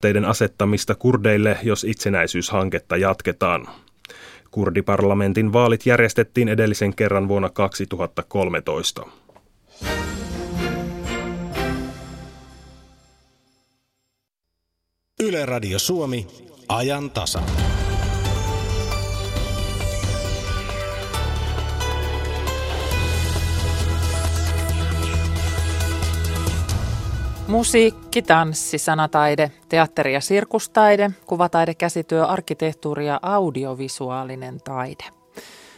teiden asettamista kurdeille, jos itsenäisyyshanketta jatketaan. Kurdiparlamentin vaalit järjestettiin edellisen kerran vuonna 2013. Yle Radio Suomi, ajan tasa. Musiikki, tanssi, sanataide, teatteri- ja sirkustaide, kuvataide, käsityö, arkkitehtuuri ja audiovisuaalinen taide.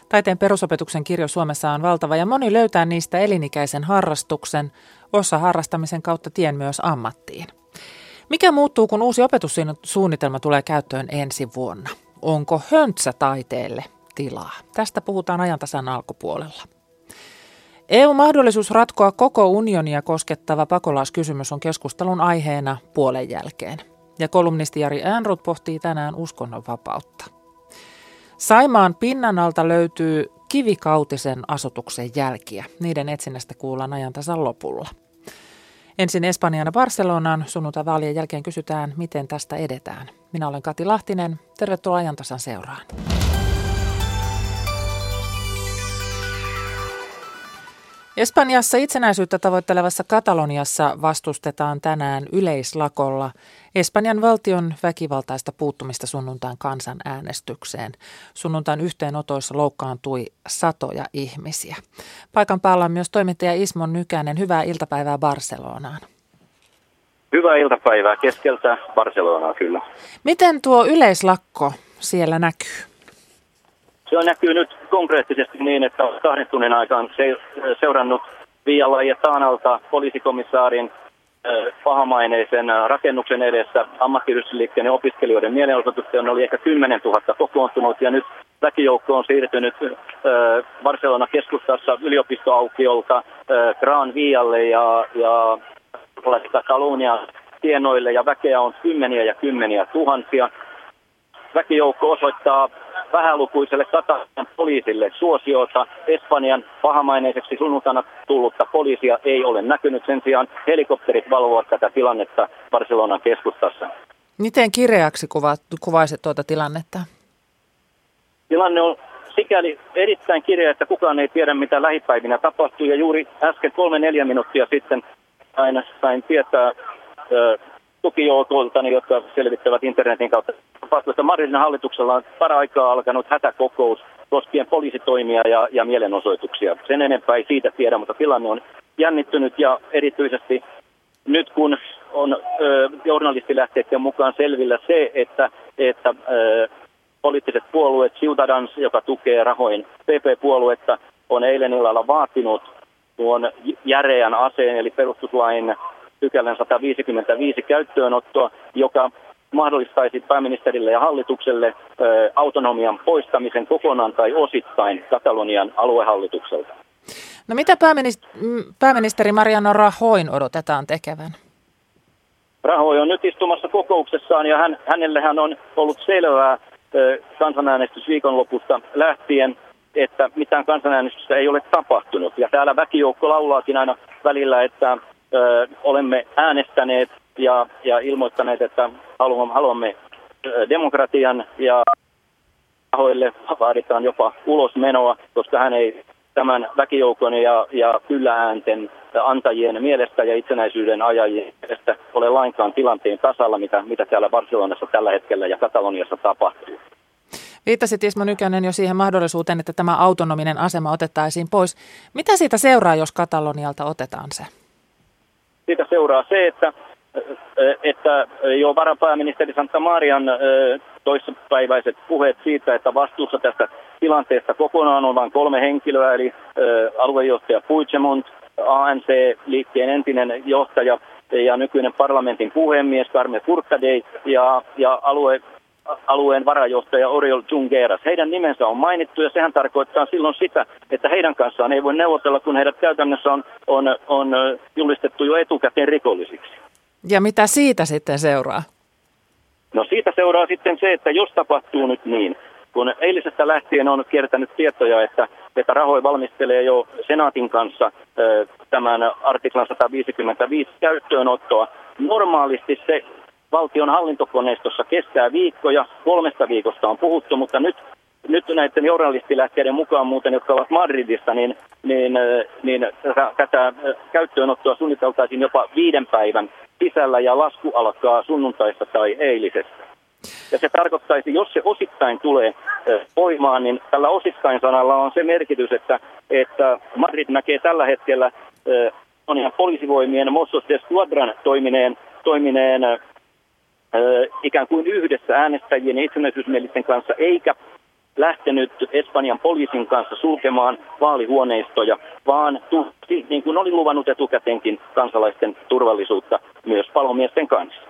Taiteen perusopetuksen kirjo Suomessa on valtava ja moni löytää niistä elinikäisen harrastuksen, osa harrastamisen kautta tien myös ammattiin. Mikä muuttuu, kun uusi opetussuunnitelma tulee käyttöön ensi vuonna? Onko höntsätaiteelle tilaa? Tästä puhutaan ajantasan alkupuolella. EU-mahdollisuus ratkoa koko unionia koskettava pakolaiskysymys on keskustelun aiheena puolen jälkeen. Ja kolumnisti Jari Äänrut pohtii tänään uskonnonvapautta. Saimaan pinnan alta löytyy kivikautisen asutuksen jälkiä. Niiden etsinnästä kuullaan ajantasan lopulla. Ensin Espanjaan ja Barcelonaan sunnuntai-vaalien jälkeen kysytään, miten tästä edetään. Minä olen Kati Lahtinen. Tervetuloa ajantasan seuraan. Espanjassa itsenäisyyttä tavoittelevassa Kataloniassa vastustetaan tänään yleislakolla Espanjan valtion väkivaltaista puuttumista sunnuntain kansanäänestykseen. Sunnuntain yhteenotoissa loukkaantui satoja ihmisiä. Paikan päällä on myös toimittaja Ismo Nykänen. Hyvää iltapäivää Barcelonaan. Hyvää iltapäivää keskeltä Barcelonaa kyllä. Miten tuo yleislakko siellä näkyy? Se näkyy nyt konkreettisesti niin, että kahden tunnin aikaan seurannut Via Laietaanalta poliisikomissaarin pahamaineisen rakennuksen edessä ammattiyhdistysliikkeen ja opiskelijoiden mielenosoitusten oli ehkä 10 000 kokoontunut ja nyt väkijoukko on siirtynyt Barcelona keskustassa yliopistoaukiolta Gran Vialle ja, ja Kalunia tienoille ja väkeä on kymmeniä ja kymmeniä tuhansia. Väkijoukko osoittaa vähälukuiselle Katanian poliisille suosiota. Espanjan pahamaineiseksi sunnuntaina tullutta poliisia ei ole näkynyt. Sen sijaan helikopterit valvovat tätä tilannetta Barcelonan keskustassa. Miten kireäksi kuva, kuvaisit tuota tilannetta? Tilanne on sikäli erittäin kireä, että kukaan ei tiedä, mitä lähipäivinä tapahtuu. Ja juuri äsken kolme-neljä minuuttia sitten aina sain tietää tukijoukoilta, jotka selvittävät internetin kautta vastuusta. Marinin hallituksella on paraikaa alkanut hätäkokous koskien poliisitoimia ja, ja mielenosoituksia. Sen enempää ei siitä tiedä, mutta tilanne on jännittynyt ja erityisesti nyt kun on ö, journalistilähteiden mukaan selvillä se, että, että ö, poliittiset puolueet, Ciudadans, joka tukee rahoin PP-puoluetta, on eilen illalla vaatinut tuon järeän aseen eli perustuslain pykälän 155 käyttöönottoa, joka mahdollistaisi pääministerille ja hallitukselle autonomian poistamisen kokonaan tai osittain Katalonian aluehallitukselta. No mitä pääministeri Mariano Rahoin odotetaan tekevän? Rahoi on nyt istumassa kokouksessaan ja hän, hänellähän on ollut selvää kansanäänestys viikonlopusta lähtien, että mitään kansanäänestystä ei ole tapahtunut. Ja täällä väkijoukko laulaakin aina välillä, että ö, olemme äänestäneet ja, ja ilmoittaneet, että haluamme, haluamme demokratian ja tahoille vaaditaan jopa ulosmenoa, koska hän ei tämän väkijoukon ja, ja kyllä äänten antajien mielestä ja itsenäisyyden ajajien mielestä ole lainkaan tilanteen tasalla, mitä, mitä täällä Barcelonassa tällä hetkellä ja Kataloniassa tapahtuu. Viittasit Ismo Nykänen jo siihen mahdollisuuteen, että tämä autonominen asema otettaisiin pois. Mitä siitä seuraa, jos Katalonialta otetaan se? Siitä seuraa se, että että jo varapääministeri Santa Marian toissapäiväiset puheet siitä, että vastuussa tästä tilanteesta kokonaan on vain kolme henkilöä, eli aluejohtaja Puigdemont, ANC-liikkeen entinen johtaja ja nykyinen parlamentin puhemies Carme Furcadei ja, ja alue, alueen varajohtaja Oriol Jungeras. Heidän nimensä on mainittu ja sehän tarkoittaa silloin sitä, että heidän kanssaan ei voi neuvotella, kun heidät käytännössä on, on, on julistettu jo etukäteen rikollisiksi. Ja mitä siitä sitten seuraa? No siitä seuraa sitten se, että jos tapahtuu nyt niin, kun eilisestä lähtien on kiertänyt tietoja, että, että Rahoi valmistelee jo senaatin kanssa tämän artiklan 155 käyttöönottoa. Normaalisti se valtion hallintokoneistossa kestää viikkoja. Kolmesta viikosta on puhuttu, mutta nyt, nyt näiden journalistilähteiden mukaan muuten, jotka ovat Madridista, niin, niin, niin tätä käyttöönottoa suunniteltaisiin jopa viiden päivän sisällä ja lasku alkaa sunnuntaista tai eilisestä. Ja se tarkoittaisi, jos se osittain tulee voimaan, niin tällä osittain sanalla on se merkitys, että, että Madrid näkee tällä hetkellä monia poliisivoimien Mossos de Squadran toimineen, toimineen ikään kuin yhdessä äänestäjien ja itsenäisyysmielisten kanssa, eikä lähtenyt Espanjan poliisin kanssa sulkemaan vaalihuoneistoja, vaan niin kuin oli luvannut etukäteenkin, kansalaisten turvallisuutta myös palomiesten kanssa.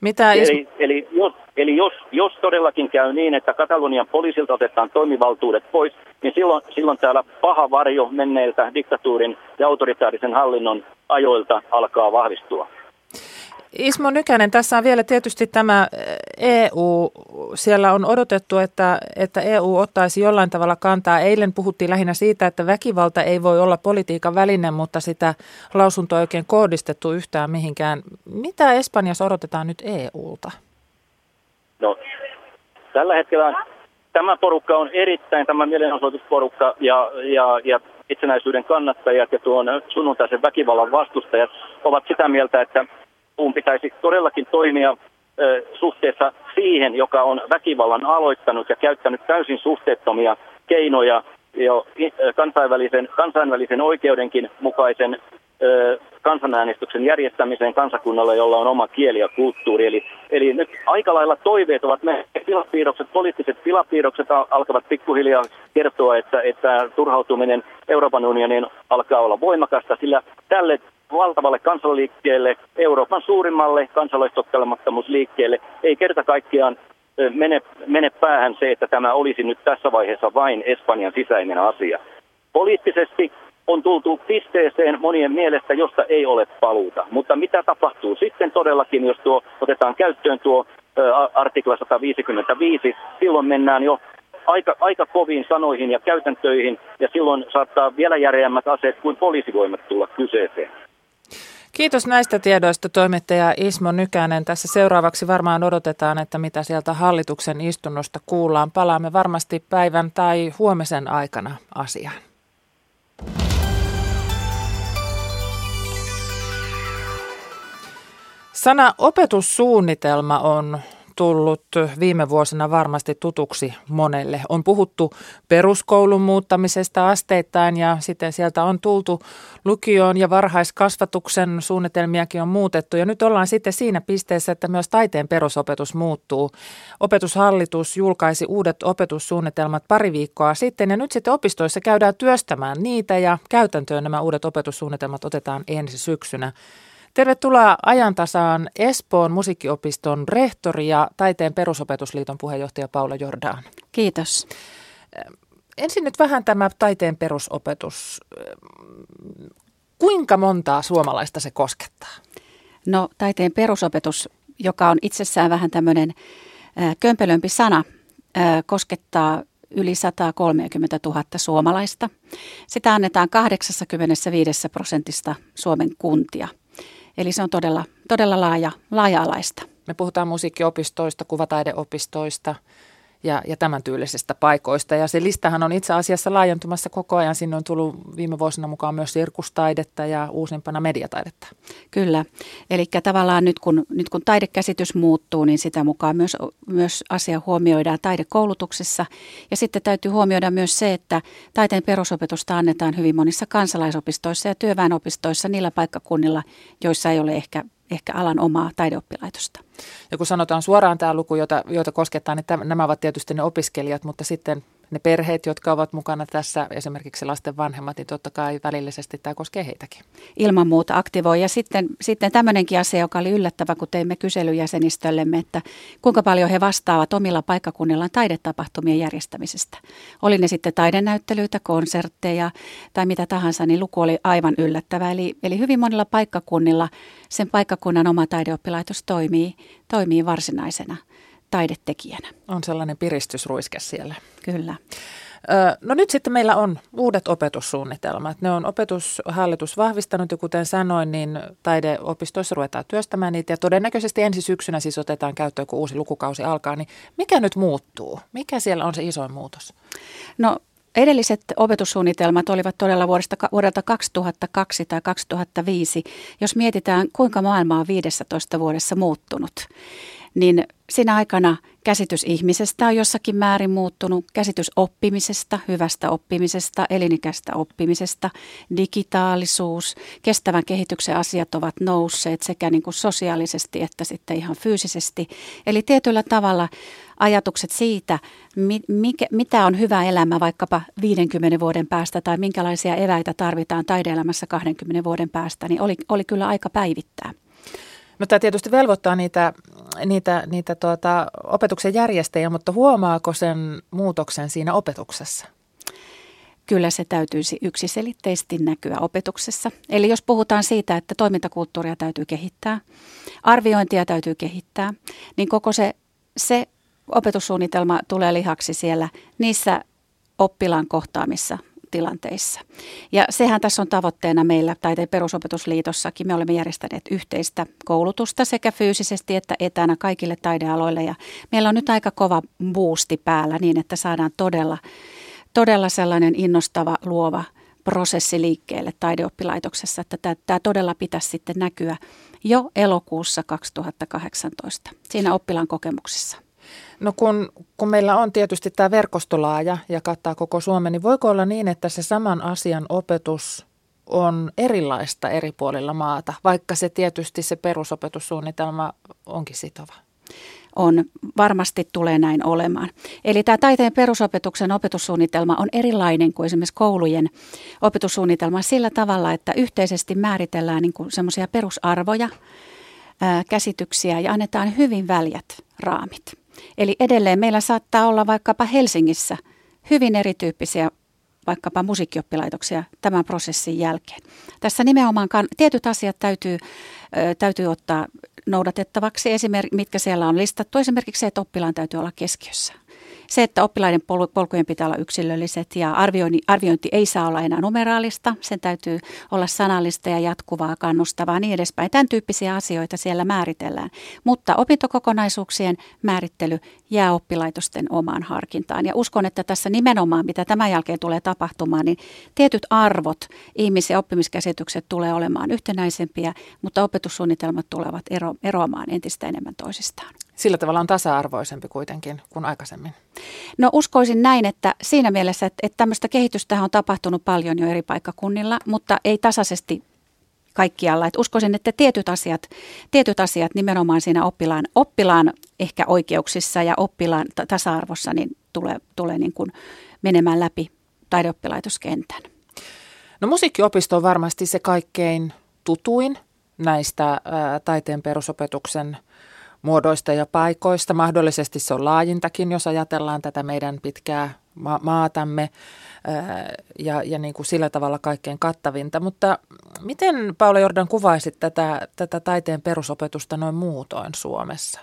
Mitä is... Eli, eli, jos, eli jos, jos todellakin käy niin, että Katalonian poliisilta otetaan toimivaltuudet pois, niin silloin, silloin täällä paha varjo menneiltä diktatuurin ja autoritaarisen hallinnon ajoilta alkaa vahvistua. Ismo Nykänen, tässä on vielä tietysti tämä EU. Siellä on odotettu, että, että EU ottaisi jollain tavalla kantaa. Eilen puhuttiin lähinnä siitä, että väkivalta ei voi olla politiikan väline, mutta sitä lausuntoa oikein kohdistettu yhtään mihinkään. Mitä Espanjassa odotetaan nyt EUlta? No, tällä hetkellä tämä porukka on erittäin, tämä mielenosoitusporukka ja, ja, ja itsenäisyyden kannattajat ja tuon sunnuntaisen väkivallan vastustajat ovat sitä mieltä, että EUn pitäisi todellakin toimia suhteessa siihen, joka on väkivallan aloittanut ja käyttänyt täysin suhteettomia keinoja jo kansainvälisen, kansainvälisen oikeudenkin mukaisen kansanäänestyksen järjestämiseen kansakunnalle, jolla on oma kieli ja kulttuuri. Eli, eli nyt aika lailla toiveet ovat me pilapiirrokset, poliittiset pilapiirrokset alkavat pikkuhiljaa kertoa, että, että turhautuminen Euroopan unionin alkaa olla voimakasta, sillä tälle valtavalle kansaliikkeelle, Euroopan suurimmalle kansalaistottelemattomuusliikkeelle, ei kerta kaikkiaan mene, mene päähän se, että tämä olisi nyt tässä vaiheessa vain Espanjan sisäinen asia. Poliittisesti on tultu pisteeseen monien mielestä, josta ei ole paluuta. Mutta mitä tapahtuu sitten todellakin, jos tuo otetaan käyttöön tuo artikla 155, silloin mennään jo aika, aika koviin sanoihin ja käytäntöihin, ja silloin saattaa vielä järeämmät aseet kuin poliisivoimat tulla kyseeseen. Kiitos näistä tiedoista toimittaja Ismo Nykänen. Tässä seuraavaksi varmaan odotetaan, että mitä sieltä hallituksen istunnosta kuullaan. Palaamme varmasti päivän tai huomisen aikana asiaan. Sana opetussuunnitelma on tullut viime vuosina varmasti tutuksi monelle. On puhuttu peruskoulun muuttamisesta asteittain ja sitten sieltä on tultu lukioon ja varhaiskasvatuksen suunnitelmiakin on muutettu. Ja nyt ollaan sitten siinä pisteessä, että myös taiteen perusopetus muuttuu. Opetushallitus julkaisi uudet opetussuunnitelmat pari viikkoa sitten ja nyt sitten opistoissa käydään työstämään niitä ja käytäntöön nämä uudet opetussuunnitelmat otetaan ensi syksynä. Tervetuloa ajantasaan Espoon musiikkiopiston rehtori ja Taiteen perusopetusliiton puheenjohtaja Paula Jordaan. Kiitos. Ensin nyt vähän tämä taiteen perusopetus. Kuinka montaa suomalaista se koskettaa? No taiteen perusopetus, joka on itsessään vähän tämmöinen kömpelömpi sana, koskettaa yli 130 000 suomalaista. Sitä annetaan 85 prosentista Suomen kuntia – Eli se on todella, todella laaja, laaja-alaista. Me puhutaan musiikkiopistoista, kuvataideopistoista, ja, ja tämän tyylisistä paikoista. Ja se listahan on itse asiassa laajentumassa koko ajan. Sinne on tullut viime vuosina mukaan myös sirkustaidetta ja uusimpana mediataidetta. Kyllä. Eli tavallaan nyt kun, nyt kun taidekäsitys muuttuu, niin sitä mukaan myös, myös asia huomioidaan taidekoulutuksessa. Ja sitten täytyy huomioida myös se, että taiteen perusopetusta annetaan hyvin monissa kansalaisopistoissa ja työväenopistoissa niillä paikkakunnilla, joissa ei ole ehkä ehkä alan omaa taideoppilaitosta. Ja kun sanotaan suoraan tämä luku, jota, jota koskettaa, niin tämän, nämä ovat tietysti ne opiskelijat, mutta sitten ne perheet, jotka ovat mukana tässä, esimerkiksi lasten vanhemmat, niin totta kai välillisesti tämä koskee heitäkin. Ilman muuta aktivoi. Ja sitten, sitten tämmöinenkin asia, joka oli yllättävä, kun teimme kyselyjäsenistöllemme, että kuinka paljon he vastaavat omilla paikkakunnillaan taidetapahtumien järjestämisestä. Oli ne sitten taidenäyttelyitä, konsertteja tai mitä tahansa, niin luku oli aivan yllättävä. Eli, eli hyvin monilla paikkakunnilla sen paikkakunnan oma taideoppilaitos toimii, toimii varsinaisena taidetekijänä. On sellainen piristysruiske siellä. Kyllä. No nyt sitten meillä on uudet opetussuunnitelmat. Ne on opetushallitus vahvistanut ja kuten sanoin, niin taideopistoissa ruvetaan työstämään niitä ja todennäköisesti ensi syksynä siis otetaan käyttöön, kun uusi lukukausi alkaa. Niin mikä nyt muuttuu? Mikä siellä on se isoin muutos? No Edelliset opetussuunnitelmat olivat todella vuodesta, vuodelta 2002 tai 2005. Jos mietitään, kuinka maailma on 15 vuodessa muuttunut, niin siinä aikana käsitys ihmisestä on jossakin määrin muuttunut, käsitys oppimisesta, hyvästä oppimisesta, elinikäistä oppimisesta, digitaalisuus, kestävän kehityksen asiat ovat nousseet sekä niin kuin sosiaalisesti että sitten ihan fyysisesti. Eli tietyllä tavalla ajatukset siitä, mikä, mitä on hyvä elämä vaikkapa 50 vuoden päästä tai minkälaisia eväitä tarvitaan taideelämässä 20 vuoden päästä, niin oli, oli kyllä aika päivittää. No tämä tietysti velvoittaa niitä, niitä, niitä tuota, opetuksen järjestäjiä, mutta huomaako sen muutoksen siinä opetuksessa? Kyllä se täytyisi yksiselitteisesti näkyä opetuksessa. Eli jos puhutaan siitä, että toimintakulttuuria täytyy kehittää, arviointia täytyy kehittää, niin koko se, se opetussuunnitelma tulee lihaksi siellä niissä oppilaan kohtaamissa tilanteissa. Ja sehän tässä on tavoitteena meillä Taiteen perusopetusliitossakin. Me olemme järjestäneet yhteistä koulutusta sekä fyysisesti että etänä kaikille taidealoille. Ja meillä on nyt aika kova boosti päällä niin, että saadaan todella, todella sellainen innostava, luova prosessi liikkeelle taideoppilaitoksessa, että tämä, tämä todella pitäisi sitten näkyä jo elokuussa 2018 siinä oppilaan kokemuksissa. No kun, kun meillä on tietysti tämä verkostolaaja ja kattaa koko Suomen, niin voiko olla niin, että se saman asian opetus on erilaista eri puolilla maata, vaikka se tietysti se perusopetussuunnitelma onkin sitova? on, varmasti tulee näin olemaan. Eli tämä taiteen perusopetuksen opetussuunnitelma on erilainen kuin esimerkiksi koulujen opetussuunnitelma sillä tavalla, että yhteisesti määritellään niin semmoisia perusarvoja, käsityksiä ja annetaan hyvin väljät raamit. Eli edelleen meillä saattaa olla vaikkapa Helsingissä hyvin erityyppisiä vaikkapa musiikkioppilaitoksia tämän prosessin jälkeen. Tässä nimenomaan tietyt asiat täytyy, täytyy ottaa noudatettavaksi, esimerk- mitkä siellä on listattu. Esimerkiksi se, että oppilaan täytyy olla keskiössä. Se, että oppilaiden polkujen pitää olla yksilölliset ja arviointi, arviointi ei saa olla enää numeraalista, sen täytyy olla sanallista ja jatkuvaa, kannustavaa niin edespäin. Tämän tyyppisiä asioita siellä määritellään. Mutta opintokokonaisuuksien määrittely jää oppilaitosten omaan harkintaan. Ja uskon, että tässä nimenomaan, mitä tämän jälkeen tulee tapahtumaan, niin tietyt arvot, ihmis- ja oppimiskäsitykset tulee olemaan yhtenäisempiä, mutta opetussuunnitelmat tulevat ero, eroamaan entistä enemmän toisistaan. Sillä tavalla on tasa-arvoisempi kuitenkin kuin aikaisemmin. No uskoisin näin, että siinä mielessä, että, että tämmöistä kehitystä on tapahtunut paljon jo eri paikkakunnilla, mutta ei tasaisesti kaikkialla. Et uskoisin, että tietyt asiat, tietyt asiat nimenomaan siinä oppilaan, oppilaan ehkä oikeuksissa ja oppilaan tasa-arvossa niin tulee, tulee niin kuin menemään läpi taideoppilaitoskentän. No musiikkiopisto on varmasti se kaikkein tutuin näistä ää, taiteen perusopetuksen muodoista ja paikoista. Mahdollisesti se on laajintakin, jos ajatellaan tätä meidän pitkää ma- maatamme ja, ja niin kuin sillä tavalla kaikkein kattavinta. Mutta miten Paula Jordan kuvaisit tätä, tätä taiteen perusopetusta noin muutoin Suomessa?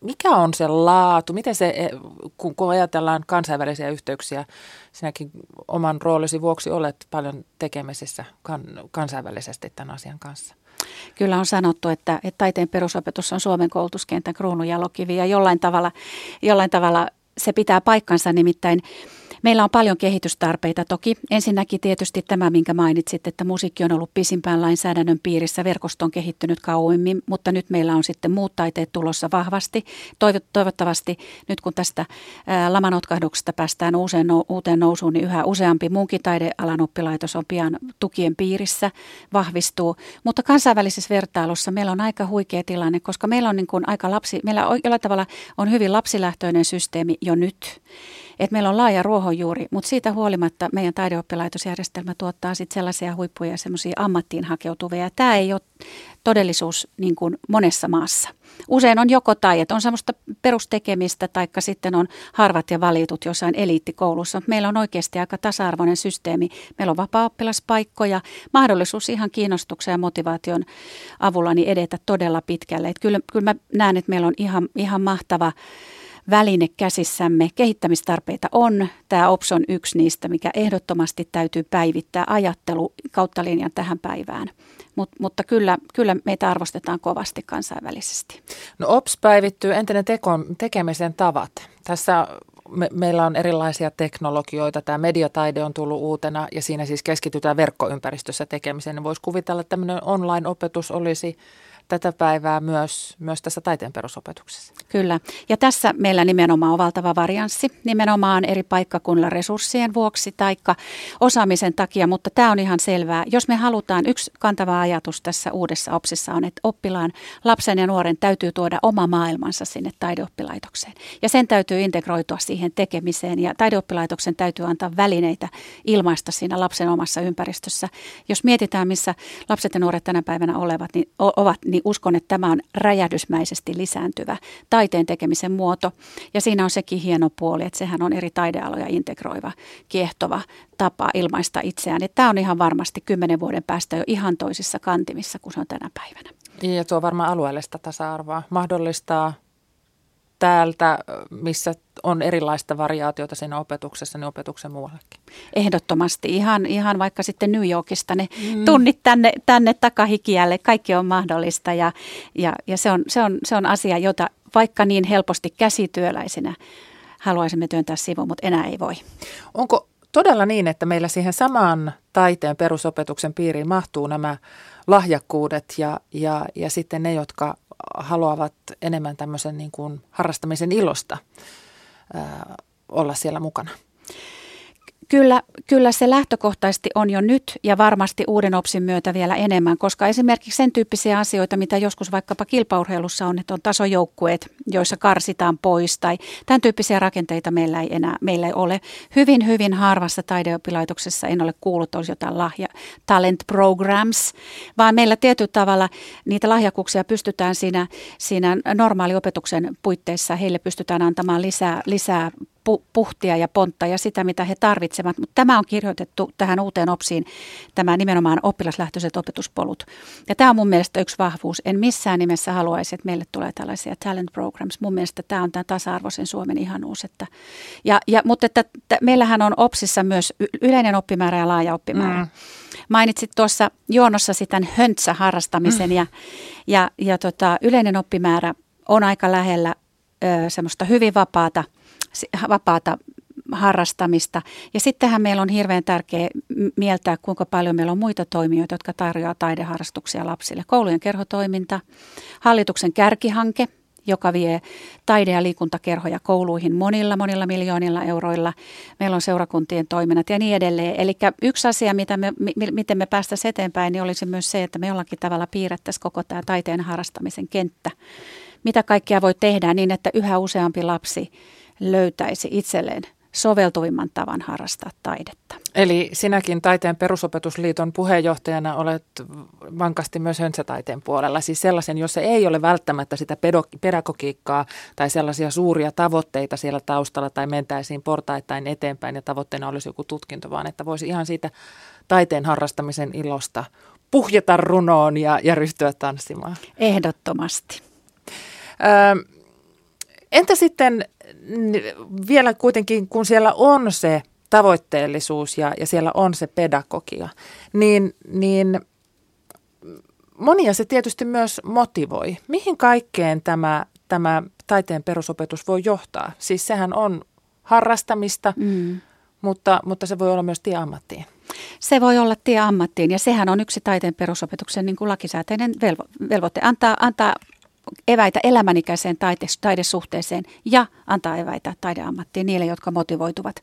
Mikä on se laatu? Miten se, e, kun, ajatellaan kansainvälisiä yhteyksiä, sinäkin oman roolisi vuoksi olet paljon tekemisissä kan, kansainvälisesti tämän asian kanssa? Kyllä on sanottu, että, että taiteen perusopetus on Suomen koulutuskentän kruununjalokivi ja jollain tavalla, jollain tavalla se pitää paikkansa. Nimittäin Meillä on paljon kehitystarpeita toki. Ensinnäkin tietysti tämä, minkä mainitsit, että musiikki on ollut pisimpään lainsäädännön piirissä. Verkosto on kehittynyt kauemmin, mutta nyt meillä on sitten muut taiteet tulossa vahvasti. Toivottavasti nyt kun tästä lamanotkahduksesta päästään uuteen, uuteen nousuun, niin yhä useampi muunkin taidealan oppilaitos on pian tukien piirissä, vahvistuu. Mutta kansainvälisessä vertailussa meillä on aika huikea tilanne, koska meillä on niin kuin aika lapsi, meillä jollain tavalla on hyvin lapsilähtöinen systeemi jo nyt että meillä on laaja ruohonjuuri, mutta siitä huolimatta meidän taideoppilaitosjärjestelmä tuottaa sitten sellaisia huippuja, semmoisia ammattiin hakeutuvia. Tämä ei ole todellisuus niin kuin monessa maassa. Usein on joko tai, että on semmoista perustekemistä, taikka sitten on harvat ja valitut jossain eliittikoulussa. Meillä on oikeasti aika tasa-arvoinen systeemi. Meillä on vapaa-oppilaspaikkoja, mahdollisuus ihan kiinnostuksen ja motivaation avulla niin edetä todella pitkälle. Että kyllä, kyllä mä näen, että meillä on ihan, ihan mahtava väline käsissämme. Kehittämistarpeita on. Tämä OPS on yksi niistä, mikä ehdottomasti täytyy päivittää ajattelu kautta linjan tähän päivään. Mut, mutta kyllä, kyllä meitä arvostetaan kovasti kansainvälisesti. No OPS päivittyy, entä ne teko, tekemisen tavat? Tässä me, meillä on erilaisia teknologioita. Tämä mediataide on tullut uutena ja siinä siis keskitytään verkkoympäristössä tekemiseen. Voisi kuvitella, että tämmöinen online-opetus olisi tätä päivää myös, myös tässä taiteen perusopetuksessa. Kyllä. Ja tässä meillä nimenomaan on valtava varianssi, nimenomaan eri paikkakunnilla resurssien vuoksi tai osaamisen takia, mutta tämä on ihan selvää. Jos me halutaan, yksi kantava ajatus tässä uudessa OPSissa on, että oppilaan, lapsen ja nuoren täytyy tuoda oma maailmansa sinne taideoppilaitokseen. Ja sen täytyy integroitua siihen tekemiseen ja taideoppilaitoksen täytyy antaa välineitä ilmaista siinä lapsen omassa ympäristössä. Jos mietitään, missä lapset ja nuoret tänä päivänä olevat, niin, ovat, niin niin uskon, että tämä on räjähdysmäisesti lisääntyvä taiteen tekemisen muoto. Ja siinä on sekin hieno puoli, että sehän on eri taidealoja integroiva, kiehtova tapa ilmaista itseään. Että tämä on ihan varmasti kymmenen vuoden päästä jo ihan toisissa kantimissa kuin se on tänä päivänä. Ja tuo varmaan alueellista tasa-arvoa mahdollistaa täältä, missä on erilaista variaatiota siinä opetuksessa, niin opetuksen muuallekin. Ehdottomasti. Ihan, ihan vaikka sitten New Yorkista ne mm. tunnit tänne, tänne takahikiälle. Kaikki on mahdollista ja, ja, ja se, on, se, on, se on asia, jota vaikka niin helposti käsityöläisenä haluaisimme työntää sivuun, mutta enää ei voi. Onko todella niin, että meillä siihen samaan taiteen perusopetuksen piiriin mahtuu nämä lahjakkuudet ja, ja, ja sitten ne, jotka haluavat enemmän tämmöisen niin kuin harrastamisen ilosta ää, olla siellä mukana kyllä, kyllä se lähtökohtaisesti on jo nyt ja varmasti uuden OPSin myötä vielä enemmän, koska esimerkiksi sen tyyppisiä asioita, mitä joskus vaikkapa kilpaurheilussa on, että on tasojoukkueet, joissa karsitaan pois tai tämän tyyppisiä rakenteita meillä ei enää meillä ei ole. Hyvin, hyvin harvassa taideoppilaitoksessa en ole kuullut, olisi jotain lahja, talent programs, vaan meillä tietyllä tavalla niitä lahjakkuuksia pystytään siinä, siinä normaaliopetuksen puitteissa, heille pystytään antamaan lisää, lisää puhtia ja pontta ja sitä, mitä he tarvitsevat. Mutta tämä on kirjoitettu tähän uuteen OPSiin, tämä nimenomaan oppilaslähtöiset opetuspolut. Ja tämä on mun mielestä yksi vahvuus. En missään nimessä haluaisi, että meille tulee tällaisia talent programs. Mun mielestä tämä on tämä tasa-arvoisen Suomen ihanuus. Että, ja, ja, mutta että, että meillähän on OPSissa myös yleinen oppimäärä ja laaja oppimäärä. Mm. Mainitsit tuossa Joonossa sitä höntsäharrastamisen mm. ja, ja, ja tota, yleinen oppimäärä on aika lähellä ö, semmoista hyvin vapaata – vapaata harrastamista. Ja sittenhän meillä on hirveän tärkeää mieltää, kuinka paljon meillä on muita toimijoita, jotka tarjoavat taideharrastuksia lapsille. Koulujen kerhotoiminta, hallituksen kärkihanke, joka vie taide- ja liikuntakerhoja kouluihin monilla, monilla miljoonilla euroilla. Meillä on seurakuntien toiminnat ja niin edelleen. Eli yksi asia, mitä me, miten me päästäisiin eteenpäin, niin olisi myös se, että me jollakin tavalla piirrettäisiin koko tämä taiteen harrastamisen kenttä. Mitä kaikkea voi tehdä niin, että yhä useampi lapsi löytäisi itselleen soveltuvimman tavan harrastaa taidetta. Eli sinäkin Taiteen perusopetusliiton puheenjohtajana olet vankasti myös hönsätaiteen puolella, siis sellaisen, jossa ei ole välttämättä sitä pedagogiikkaa tai sellaisia suuria tavoitteita siellä taustalla tai mentäisiin portaittain eteenpäin ja tavoitteena olisi joku tutkinto, vaan että voisi ihan siitä taiteen harrastamisen ilosta puhjeta runoon ja, ja ryhtyä tanssimaan. Ehdottomasti. Öö, entä sitten vielä kuitenkin, kun siellä on se tavoitteellisuus ja, ja siellä on se pedagogia, niin, niin monia se tietysti myös motivoi. Mihin kaikkeen tämä, tämä taiteen perusopetus voi johtaa? Siis sehän on harrastamista, mm. mutta, mutta se voi olla myös tie ammattiin. Se voi olla tie ammattiin ja sehän on yksi taiteen perusopetuksen niin kuin lakisääteinen velvo, velvoite. Antaa, antaa eväitä elämänikäiseen taide, taidesuhteeseen ja antaa eväitä taideammattiin niille, jotka motivoituvat.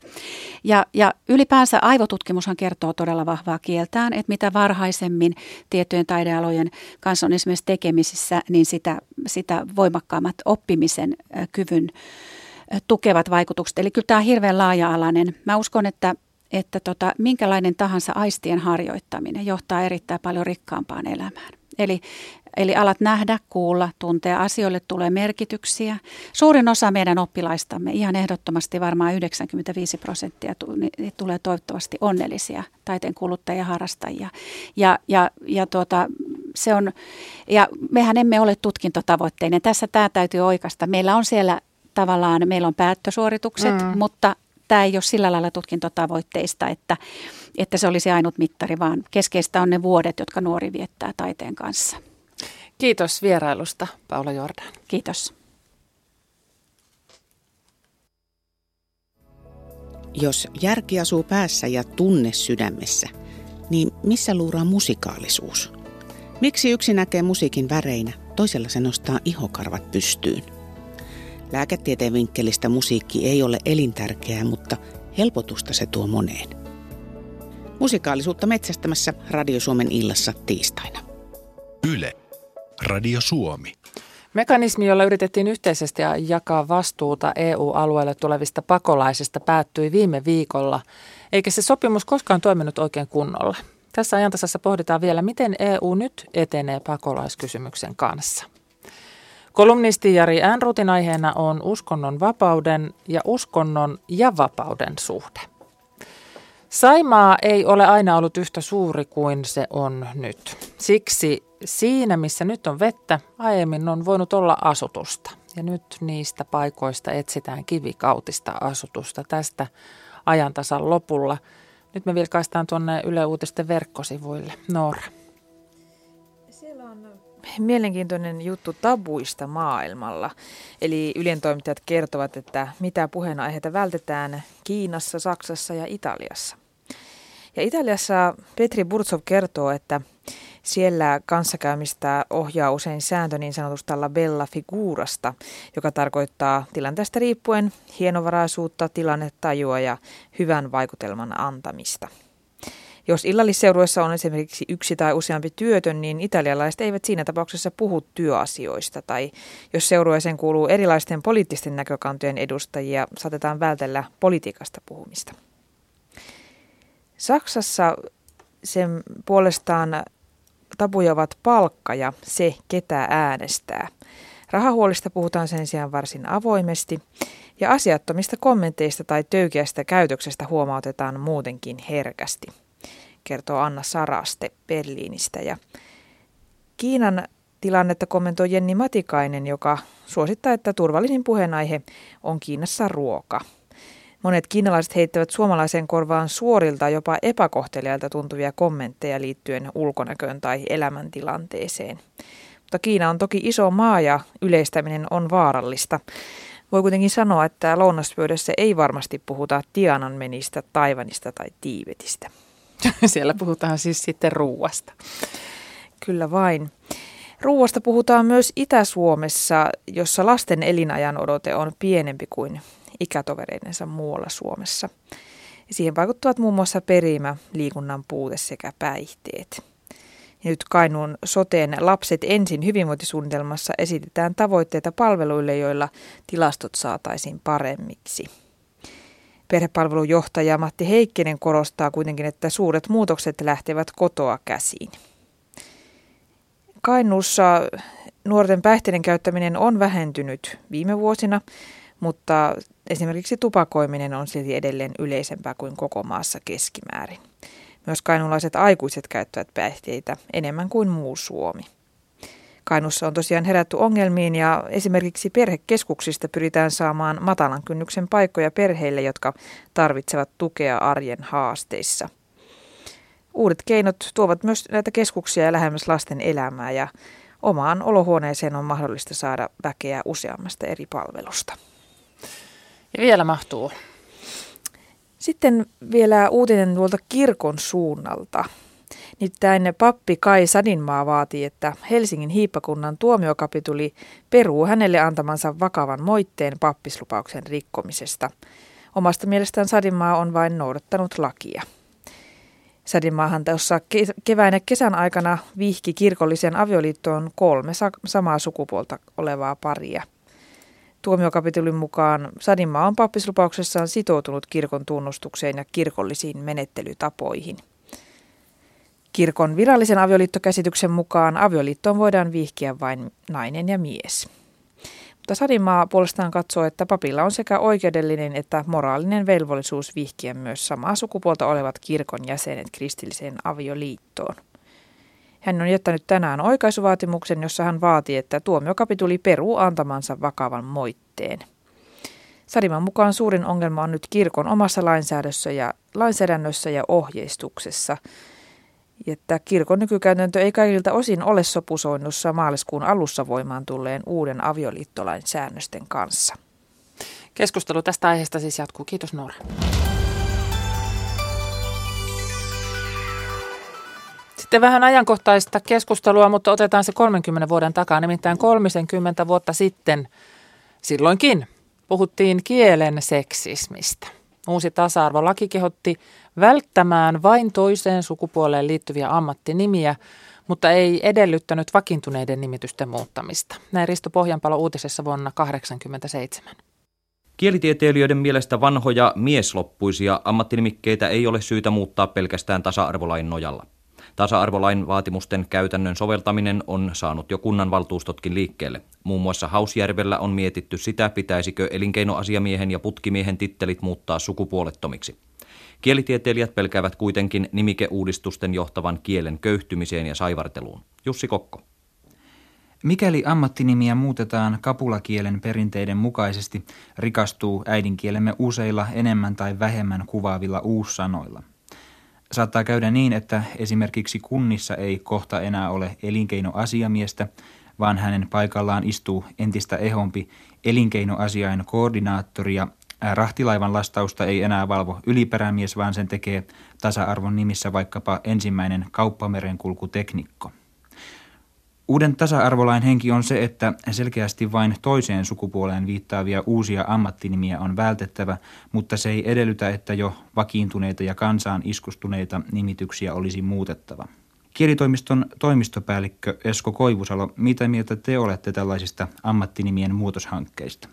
Ja, ja ylipäänsä aivotutkimushan kertoo todella vahvaa kieltään, että mitä varhaisemmin tiettyjen taidealojen kanssa on esimerkiksi tekemisissä, niin sitä, sitä voimakkaammat oppimisen kyvyn tukevat vaikutukset. Eli kyllä tämä on hirveän laaja-alainen. Mä uskon, että että tota, minkälainen tahansa aistien harjoittaminen johtaa erittäin paljon rikkaampaan elämään. Eli, eli alat nähdä, kuulla, tuntea, asioille tulee merkityksiä. Suurin osa meidän oppilaistamme, ihan ehdottomasti varmaan 95 prosenttia, tulee toivottavasti onnellisia taiteen kuluttajia harrastajia. Ja, ja, ja, tuota, se on, ja mehän emme ole tutkintotavoitteinen. Tässä tämä täytyy oikasta. Meillä on siellä tavallaan meillä on päättösuoritukset, mm. mutta tämä ei ole sillä lailla tutkintotavoitteista, että, että se olisi ainut mittari, vaan keskeistä on ne vuodet, jotka nuori viettää taiteen kanssa. Kiitos vierailusta, Paula Jordan. Kiitos. Jos järki asuu päässä ja tunne sydämessä, niin missä luuraa musikaalisuus? Miksi yksi näkee musiikin väreinä, toisella se nostaa ihokarvat pystyyn? Lääketieteen vinkkelistä musiikki ei ole elintärkeää, mutta helpotusta se tuo moneen. Musikaalisuutta metsästämässä Radio Suomen illassa tiistaina. Yle. Radio Suomi. Mekanismi, jolla yritettiin yhteisesti jakaa vastuuta EU-alueelle tulevista pakolaisista, päättyi viime viikolla, eikä se sopimus koskaan toiminut oikein kunnolla. Tässä ajantasassa pohditaan vielä, miten EU nyt etenee pakolaiskysymyksen kanssa. Kolumnisti Jari Äänrutin aiheena on uskonnon vapauden ja uskonnon ja vapauden suhde. Saimaa ei ole aina ollut yhtä suuri kuin se on nyt. Siksi siinä, missä nyt on vettä, aiemmin on voinut olla asutusta. Ja nyt niistä paikoista etsitään kivikautista asutusta tästä ajantasan lopulla. Nyt me vilkaistaan tuonne Yle Uutisten verkkosivuille. Noora. Siellä on mielenkiintoinen juttu tabuista maailmalla. Eli Ylen toimittajat kertovat, että mitä puheenaiheita vältetään Kiinassa, Saksassa ja Italiassa. Ja Italiassa Petri Burtsov kertoo, että siellä kanssakäymistä ohjaa usein sääntö niin sanotusta labella figurasta, joka tarkoittaa tilanteesta riippuen hienovaraisuutta, tilannetajua ja hyvän vaikutelman antamista. Jos illallisseurueessa on esimerkiksi yksi tai useampi työtön, niin italialaiset eivät siinä tapauksessa puhu työasioista. Tai jos seurueeseen kuuluu erilaisten poliittisten näkökantojen edustajia, saatetaan vältellä politiikasta puhumista. Saksassa sen puolestaan tabuja ovat palkka ja se, ketä äänestää. Rahahuolista puhutaan sen sijaan varsin avoimesti ja asiattomista kommenteista tai töykeästä käytöksestä huomautetaan muutenkin herkästi, kertoo Anna Saraste Berliinistä. Ja Kiinan tilannetta kommentoi Jenni Matikainen, joka suosittaa, että turvallisin puheenaihe on Kiinassa ruoka – Monet kiinalaiset heittävät suomalaiseen korvaan suorilta jopa epäkohtelijalta tuntuvia kommentteja liittyen ulkonäköön tai elämäntilanteeseen. Mutta Kiina on toki iso maa ja yleistäminen on vaarallista. Voi kuitenkin sanoa, että lounaspöydässä ei varmasti puhuta Tiananmenistä, Taivanista tai Tiibetistä. Siellä puhutaan siis sitten ruuasta. Kyllä vain. Ruuasta puhutaan myös Itä-Suomessa, jossa lasten elinajan odote on pienempi kuin ikätovereidensa muualla Suomessa. Siihen vaikuttavat muun muassa perimä, liikunnan puute sekä päihteet. Ja nyt Kainuun soteen Lapset ensin hyvinvointisuunnitelmassa esitetään tavoitteita palveluille, joilla tilastot saataisiin paremmiksi. Perhepalvelujohtaja Matti Heikkinen korostaa kuitenkin, että suuret muutokset lähtevät kotoa käsiin. Kainuussa nuorten päihteiden käyttäminen on vähentynyt viime vuosina, mutta esimerkiksi tupakoiminen on silti edelleen yleisempää kuin koko maassa keskimäärin. Myös kainulaiset aikuiset käyttävät päihteitä enemmän kuin muu Suomi. Kainussa on tosiaan herätty ongelmiin ja esimerkiksi perhekeskuksista pyritään saamaan matalan kynnyksen paikkoja perheille, jotka tarvitsevat tukea arjen haasteissa. Uudet keinot tuovat myös näitä keskuksia lähemmäs lasten elämää ja omaan olohuoneeseen on mahdollista saada väkeä useammasta eri palvelusta. Ja vielä mahtuu. Sitten vielä uutinen tuolta kirkon suunnalta. Nimittäin pappi Kai Sadinmaa vaatii, että Helsingin hiippakunnan tuomiokapituli peruu hänelle antamansa vakavan moitteen pappislupauksen rikkomisesta. Omasta mielestään Sadinmaa on vain noudattanut lakia. Sadinmaahan tuossa kevään ja kesän aikana vihki kirkollisen avioliittoon kolme samaa sukupuolta olevaa paria – Tuomiokapitulin mukaan Sadinmaa on pappislupauksessaan sitoutunut kirkon tunnustukseen ja kirkollisiin menettelytapoihin. Kirkon virallisen avioliittokäsityksen mukaan avioliittoon voidaan vihkiä vain nainen ja mies. Mutta Sadinmaa puolestaan katsoo, että papilla on sekä oikeudellinen että moraalinen velvollisuus vihkiä myös samaa sukupuolta olevat kirkon jäsenet kristilliseen avioliittoon. Hän on jättänyt tänään oikaisuvaatimuksen, jossa hän vaatii, että tuomiokapituli peruu antamansa vakavan moitteen. Sadiman mukaan suurin ongelma on nyt kirkon omassa lainsäädännössä ja, lainsäädännössä ja ohjeistuksessa. Että kirkon nykykäytäntö ei kaikilta osin ole sopusoinnussa maaliskuun alussa voimaan tulleen uuden avioliittolain säännösten kanssa. Keskustelu tästä aiheesta siis jatkuu. Kiitos Noora. Sitten vähän ajankohtaista keskustelua, mutta otetaan se 30 vuoden takaa, nimittäin 30 vuotta sitten, silloinkin, puhuttiin kielen seksismistä. Uusi tasa-arvolaki kehotti välttämään vain toiseen sukupuoleen liittyviä ammattinimiä, mutta ei edellyttänyt vakiintuneiden nimitysten muuttamista. Näin Risto Pohjanpalo uutisessa vuonna 1987. Kielitieteilijöiden mielestä vanhoja miesloppuisia ammattinimikkeitä ei ole syytä muuttaa pelkästään tasa-arvolain nojalla. Tasa-arvolain vaatimusten käytännön soveltaminen on saanut jo kunnanvaltuustotkin liikkeelle. Muun muassa Hausjärvellä on mietitty sitä, pitäisikö elinkeinoasiamiehen ja putkimiehen tittelit muuttaa sukupuolettomiksi. Kielitieteilijät pelkäävät kuitenkin nimikeuudistusten johtavan kielen köyhtymiseen ja saivarteluun. Jussi Kokko. Mikäli ammattinimiä muutetaan kapulakielen perinteiden mukaisesti, rikastuu äidinkielemme useilla enemmän tai vähemmän kuvaavilla uussanoilla – Saattaa käydä niin, että esimerkiksi kunnissa ei kohta enää ole elinkeinoasiamiestä, vaan hänen paikallaan istuu entistä ehompi elinkeinoasiain koordinaattori ja rahtilaivan lastausta ei enää valvo yliperämies, vaan sen tekee tasa-arvon nimissä vaikkapa ensimmäinen kauppamerenkulkuteknikko. Uuden tasa-arvolain henki on se, että selkeästi vain toiseen sukupuoleen viittaavia uusia ammattinimiä on vältettävä, mutta se ei edellytä, että jo vakiintuneita ja kansaan iskustuneita nimityksiä olisi muutettava. Kielitoimiston toimistopäällikkö Esko Koivusalo, mitä mieltä te olette tällaisista ammattinimien muutoshankkeista?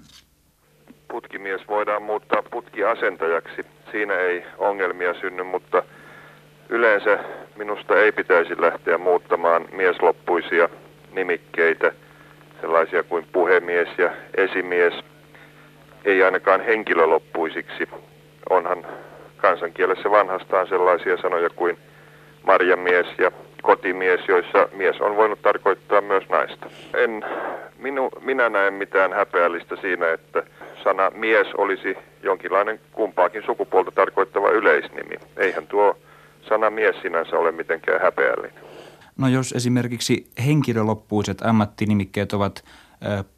Putkimies voidaan muuttaa putkiasentajaksi. Siinä ei ongelmia synny, mutta yleensä minusta ei pitäisi lähteä muuttamaan miesloppuisia nimikkeitä, sellaisia kuin puhemies ja esimies, ei ainakaan henkilöloppuisiksi. Onhan kansankielessä vanhastaan sellaisia sanoja kuin marjamies ja kotimies, joissa mies on voinut tarkoittaa myös naista. En, minu, minä näen mitään häpeällistä siinä, että sana mies olisi jonkinlainen kumpaakin sukupuolta tarkoittava yleisnimi. Eihän tuo sana mies sinänsä ole mitenkään häpeällinen. No jos esimerkiksi henkilöloppuiset ammattinimikkeet ovat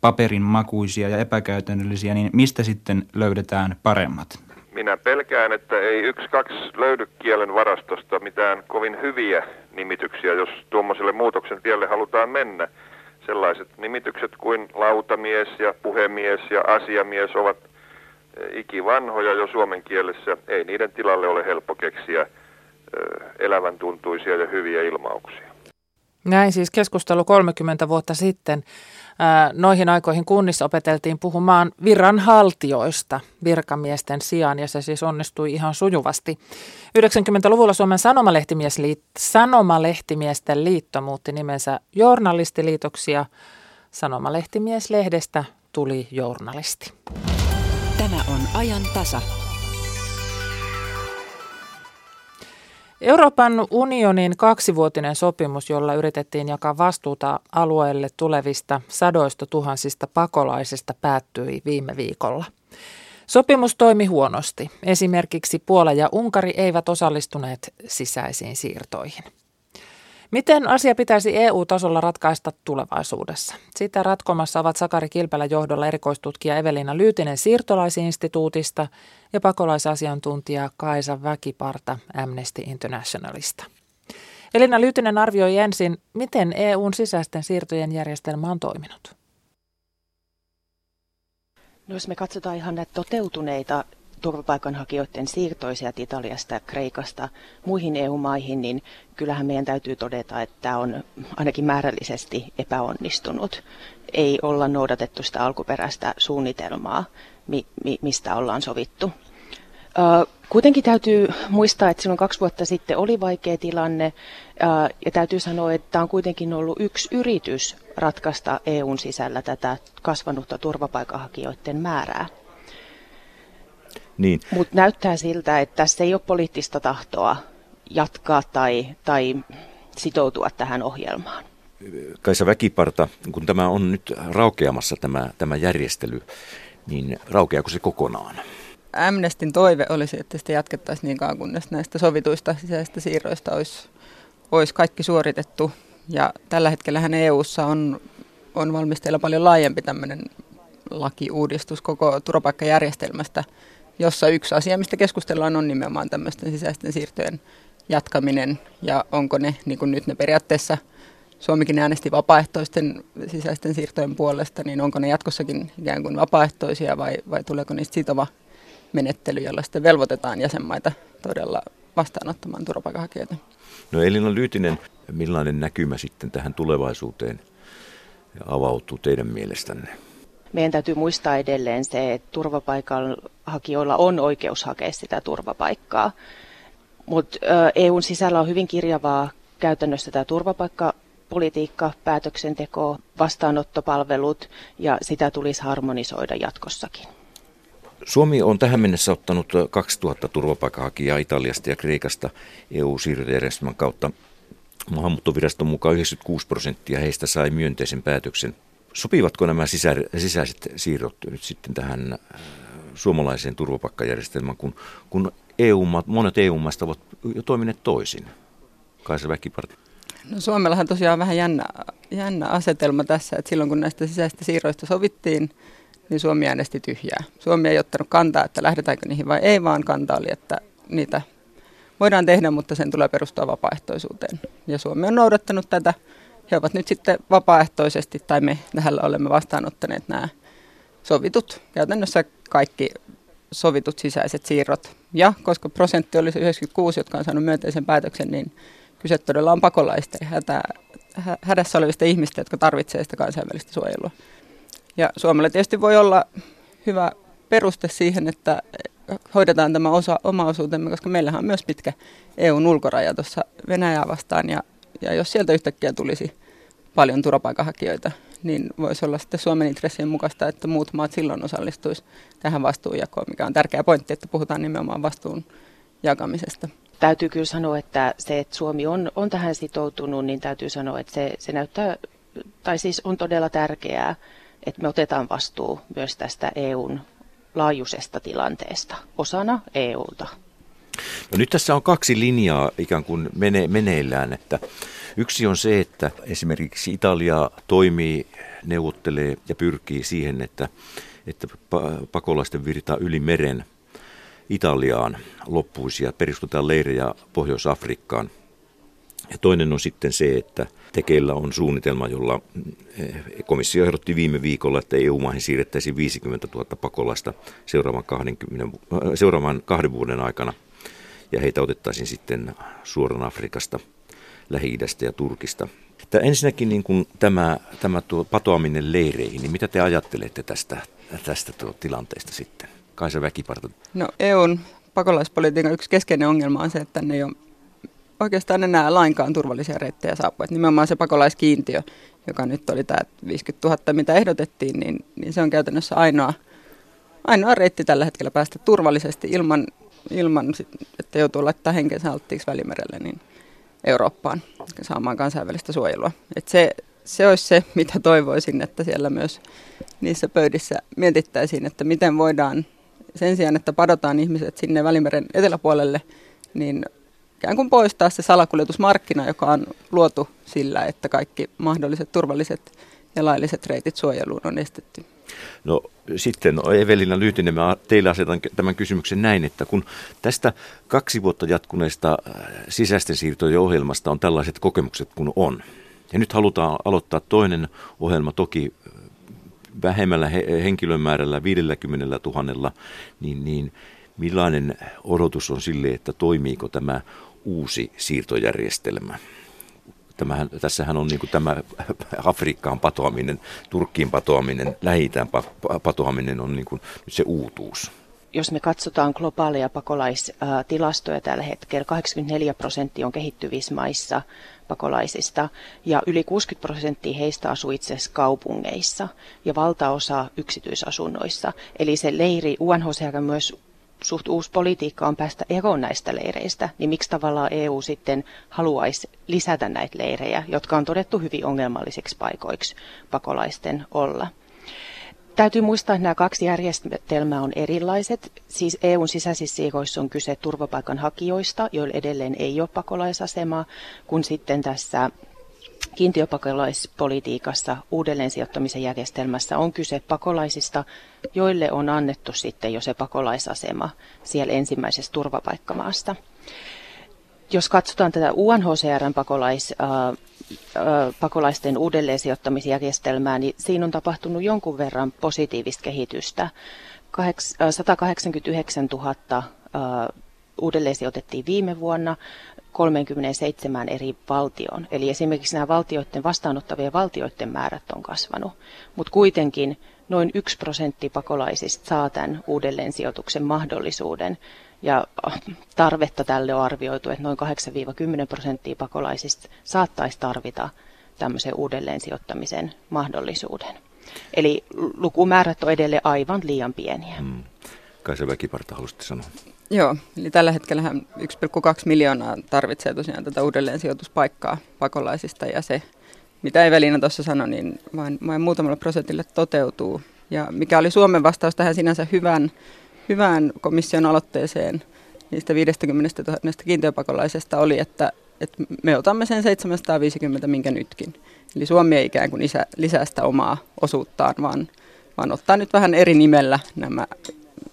paperin makuisia ja epäkäytännöllisiä, niin mistä sitten löydetään paremmat? Minä pelkään, että ei yksi kaksi löydy kielen varastosta mitään kovin hyviä nimityksiä, jos tuommoiselle muutoksen tielle halutaan mennä. Sellaiset nimitykset kuin lautamies ja puhemies ja asiamies ovat ikivanhoja jo suomen kielessä. Ei niiden tilalle ole helppo keksiä elävän tuntuisia ja hyviä ilmauksia. Näin siis keskustelu 30 vuotta sitten. Noihin aikoihin kunnissa opeteltiin puhumaan viranhaltioista virkamiesten sijaan ja se siis onnistui ihan sujuvasti. 90-luvulla Suomen Sanomalehtimiesten liitto muutti nimensä Journalistiliitoksi ja Sanomalehtimieslehdestä tuli journalisti. Tämä on ajan tasa. Euroopan unionin kaksivuotinen sopimus, jolla yritettiin jakaa vastuuta alueelle tulevista sadoista tuhansista pakolaisista, päättyi viime viikolla. Sopimus toimi huonosti. Esimerkiksi Puola ja Unkari eivät osallistuneet sisäisiin siirtoihin. Miten asia pitäisi EU-tasolla ratkaista tulevaisuudessa? Sitä ratkomassa ovat Sakari Kilpälä johdolla erikoistutkija Evelina Lyytinen siirtolaisinstituutista ja pakolaisasiantuntija Kaisa Väkiparta Amnesty Internationalista. Elina Lyytinen arvioi ensin, miten EUn sisäisten siirtojen järjestelmä on toiminut. No jos me katsotaan ihan näitä toteutuneita turvapaikanhakijoiden siirtoi sieltä Italiasta ja Kreikasta muihin EU-maihin, niin kyllähän meidän täytyy todeta, että tämä on ainakin määrällisesti epäonnistunut. Ei olla noudatettu sitä alkuperäistä suunnitelmaa, mistä ollaan sovittu. Kuitenkin täytyy muistaa, että silloin kaksi vuotta sitten oli vaikea tilanne ja täytyy sanoa, että tämä on kuitenkin ollut yksi yritys ratkaista EUn sisällä tätä kasvanutta turvapaikanhakijoiden määrää. Niin. Mutta näyttää siltä, että tässä ei ole poliittista tahtoa jatkaa tai, tai sitoutua tähän ohjelmaan. Kaisa Väkiparta, kun tämä on nyt raukeamassa tämä, tämä järjestely, niin raukeako se kokonaan? Amnestin toive olisi, että sitä jatkettaisiin niin kauan, kunnes näistä sovituista sisäisistä siirroista olisi, olisi kaikki suoritettu. Ja tällä hetkellä EU:ssa on, on valmisteilla paljon laajempi tämmöinen lakiuudistus koko turvapaikkajärjestelmästä, jossa yksi asia, mistä keskustellaan, on nimenomaan tämmöisten sisäisten siirtojen jatkaminen ja onko ne, niin kuin nyt ne periaatteessa Suomikin äänesti vapaaehtoisten sisäisten siirtojen puolesta, niin onko ne jatkossakin ikään kuin vapaaehtoisia vai, vai tuleeko niistä sitova menettely, jolla sitten velvoitetaan jäsenmaita todella vastaanottamaan turvapaikanhakijoita? No Elina Lyytinen, millainen näkymä sitten tähän tulevaisuuteen avautuu teidän mielestänne? Meidän täytyy muistaa edelleen se, että turvapaikanhakijoilla on oikeus hakea sitä turvapaikkaa. Mutta EUn sisällä on hyvin kirjavaa käytännössä tämä turvapaikkapolitiikka, päätöksenteko, vastaanottopalvelut ja sitä tulisi harmonisoida jatkossakin. Suomi on tähän mennessä ottanut 2000 turvapaikanhakijaa Italiasta ja Kreikasta EU-siirtojärjestelmän kautta. Maahanmuuttoviraston mukaan 96 prosenttia heistä sai myönteisen päätöksen. Sopivatko nämä sisä, sisäiset siirrot nyt sitten tähän suomalaiseen turvapaikkajärjestelmään, kun, kun EU-maat, monet EU-maista ovat jo toimineet toisin. Kaisa Väkiparti. No Suomellahan tosiaan vähän jännä, jännä asetelma tässä, että silloin kun näistä sisäistä siirroista sovittiin, niin Suomi äänesti tyhjää. Suomi ei ottanut kantaa, että lähdetäänkö niihin vai ei, vaan kanta oli, että niitä voidaan tehdä, mutta sen tulee perustua vapaaehtoisuuteen. Ja Suomi on noudattanut tätä. He ovat nyt sitten vapaaehtoisesti, tai me tähän olemme vastaanottaneet nämä sovitut, käytännössä kaikki sovitut sisäiset siirrot. Ja koska prosentti oli se 96, jotka on saanut myönteisen päätöksen, niin kyse todella on pakolaista ja hätä, hädässä olevista ihmistä, jotka tarvitsevat sitä kansainvälistä suojelua. Ja Suomella tietysti voi olla hyvä peruste siihen, että hoidetaan tämä osa, oma osuutemme, koska meillähän on myös pitkä EUn ulkoraja tuossa Venäjää vastaan. Ja, ja jos sieltä yhtäkkiä tulisi paljon turvapaikanhakijoita, niin voisi olla sitten Suomen intressien mukaista, että muut maat silloin osallistuisi tähän vastuunjakoon, mikä on tärkeä pointti, että puhutaan nimenomaan vastuun jakamisesta. Täytyy kyllä sanoa, että se, että Suomi on, on tähän sitoutunut, niin täytyy sanoa, että se, se näyttää, tai siis on todella tärkeää, että me otetaan vastuu myös tästä EUn laajuisesta tilanteesta osana EUta. No nyt tässä on kaksi linjaa ikään kuin mene, meneillään, että Yksi on se, että esimerkiksi Italia toimii, neuvottelee ja pyrkii siihen, että, että pakolaisten virta yli meren Italiaan loppuisi ja perustetaan leirejä Pohjois-Afrikkaan. Ja toinen on sitten se, että tekeillä on suunnitelma, jolla eh, komissio ehdotti viime viikolla, että EU-maihin siirrettäisiin 50 000 pakolaista seuraavan, 20, äh, seuraavan kahden vuoden aikana. Ja heitä otettaisiin sitten suoraan Afrikasta – lähi ja Turkista. Että ensinnäkin niin kuin tämä, tämä tuo patoaminen leireihin, niin mitä te ajattelette tästä, tästä tuo tilanteesta sitten? Kaisa Väkiparta. No EUn pakolaispolitiikan yksi keskeinen ongelma on se, että ne ei ole oikeastaan enää lainkaan turvallisia reittejä saapua. Että nimenomaan se pakolaiskiintiö, joka nyt oli tämä 50 000, mitä ehdotettiin, niin, niin se on käytännössä ainoa, ainoa reitti tällä hetkellä päästä turvallisesti ilman, ilman että joutuu laittaa henkensä alttiiksi välimerelle. Niin Eurooppaan saamaan kansainvälistä suojelua. Et se, se olisi se, mitä toivoisin, että siellä myös niissä pöydissä mietittäisiin, että miten voidaan sen sijaan, että padotaan ihmiset sinne Välimeren eteläpuolelle, niin ikään kuin poistaa se salakuljetusmarkkina, joka on luotu sillä, että kaikki mahdolliset turvalliset ja lailliset reitit suojeluun on estetty. No sitten no, Evelina Lyytinen, mä teille asetan tämän kysymyksen näin, että kun tästä kaksi vuotta jatkuneesta äh, sisäisten siirtojen ohjelmasta on tällaiset kokemukset kuin on, ja nyt halutaan aloittaa toinen ohjelma toki äh, vähemmällä henkilömäärällä 50 000, niin, niin millainen odotus on sille, että toimiiko tämä uusi siirtojärjestelmä? Tämähän, tässähän on niin kuin tämä Afrikkaan patoaminen, Turkkiin patoaminen, lähi patoaminen on niin kuin se uutuus. Jos me katsotaan globaaleja pakolaistilastoja tällä hetkellä, 84 prosenttia on kehittyvissä maissa pakolaisista ja yli 60 prosenttia heistä asuu itse asiassa kaupungeissa ja valtaosa yksityisasunnoissa. Eli se leiri UNHCR myös suht uusi politiikka on päästä eroon näistä leireistä, niin miksi tavallaan EU sitten haluaisi lisätä näitä leirejä, jotka on todettu hyvin ongelmallisiksi paikoiksi pakolaisten olla. Täytyy muistaa, että nämä kaksi järjestelmää on erilaiset. Siis EUn sisäisissä siirroissa on kyse turvapaikanhakijoista, joilla edelleen ei ole pakolaisasemaa, kun sitten tässä kiintiöpakolaispolitiikassa uudelleen sijoittamisen järjestelmässä on kyse pakolaisista, joille on annettu sitten jo se pakolaisasema siellä ensimmäisessä turvapaikkamaasta. Jos katsotaan tätä UNHCRn pakolais, äh, pakolaisten uudelleen sijoittamisjärjestelmää, niin siinä on tapahtunut jonkun verran positiivista kehitystä. 189 000 uudelleen sijoitettiin viime vuonna 37 eri valtioon. Eli esimerkiksi nämä valtioiden vastaanottavien valtioiden määrät on kasvanut, mutta kuitenkin noin yksi prosentti pakolaisista saa tämän uudelleen sijoituksen mahdollisuuden. Ja tarvetta tälle on arvioitu, että noin 8-10 prosenttia pakolaisista saattaisi tarvita tämmöisen uudelleen sijoittamisen mahdollisuuden. Eli lukumäärät on edelleen aivan liian pieniä. Hmm. Kaisa Väkiparta halusitte sanoa. Joo, eli tällä hetkellä 1,2 miljoonaa tarvitsee tosiaan tätä uudelleen sijoituspaikkaa pakolaisista ja se, mitä Evelina tuossa sanoi, niin vain, vain muutamalla prosentille toteutuu. Ja mikä oli Suomen vastaus tähän sinänsä hyvän hyvään komission aloitteeseen niistä 50 000 kiintiöpakolaisesta oli, että, että me otamme sen 750, minkä nytkin. Eli Suomi ei ikään kuin lisää, lisää sitä omaa osuuttaan, vaan, vaan ottaa nyt vähän eri nimellä nämä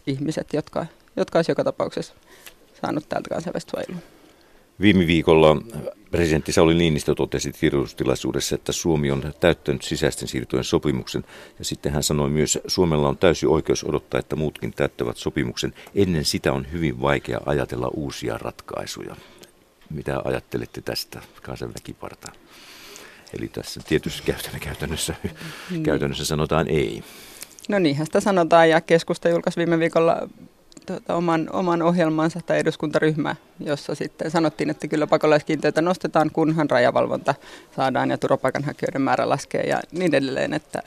ihmiset, jotka, jotka olisi joka tapauksessa saanut täältä kansainvälistä suojelua. Viime viikolla presidentti Sauli Niinistö totesi tiedotustilaisuudessa, että Suomi on täyttänyt sisäisten siirtojen sopimuksen. Ja sitten hän sanoi myös, että Suomella on täysi oikeus odottaa, että muutkin täyttävät sopimuksen. Ennen sitä on hyvin vaikea ajatella uusia ratkaisuja. Mitä ajattelette tästä, kansanväkiparta? Eli tässä tietysti käytännössä, käytännössä sanotaan ei. No niinhän sitä sanotaan ja keskusta julkaisi viime viikolla tuota, oman, oman ohjelmansa tai eduskuntaryhmä, jossa sitten sanottiin, että kyllä pakolaiskiintiöitä nostetaan, kunhan rajavalvonta saadaan ja turvapaikanhakijoiden määrä laskee ja niin edelleen, että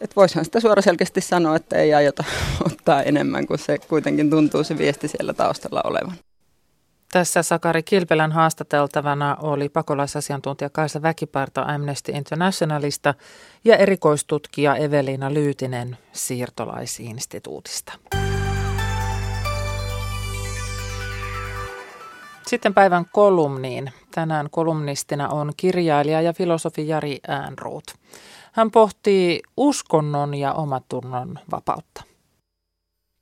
että voisihan sitä suoraselkeästi sanoa, että ei aiota ottaa enemmän, kun se kuitenkin tuntuu se viesti siellä taustalla olevan. Tässä Sakari Kilpelän haastateltavana oli pakolaisasiantuntija Kaisa Väkiparta Amnesty Internationalista ja erikoistutkija Evelina Lyytinen siirtolaisinstituutista. Sitten päivän kolumniin. Tänään kolumnistina on kirjailija ja filosofi Jari Äänruut. Hän pohtii uskonnon ja omatunnon vapautta.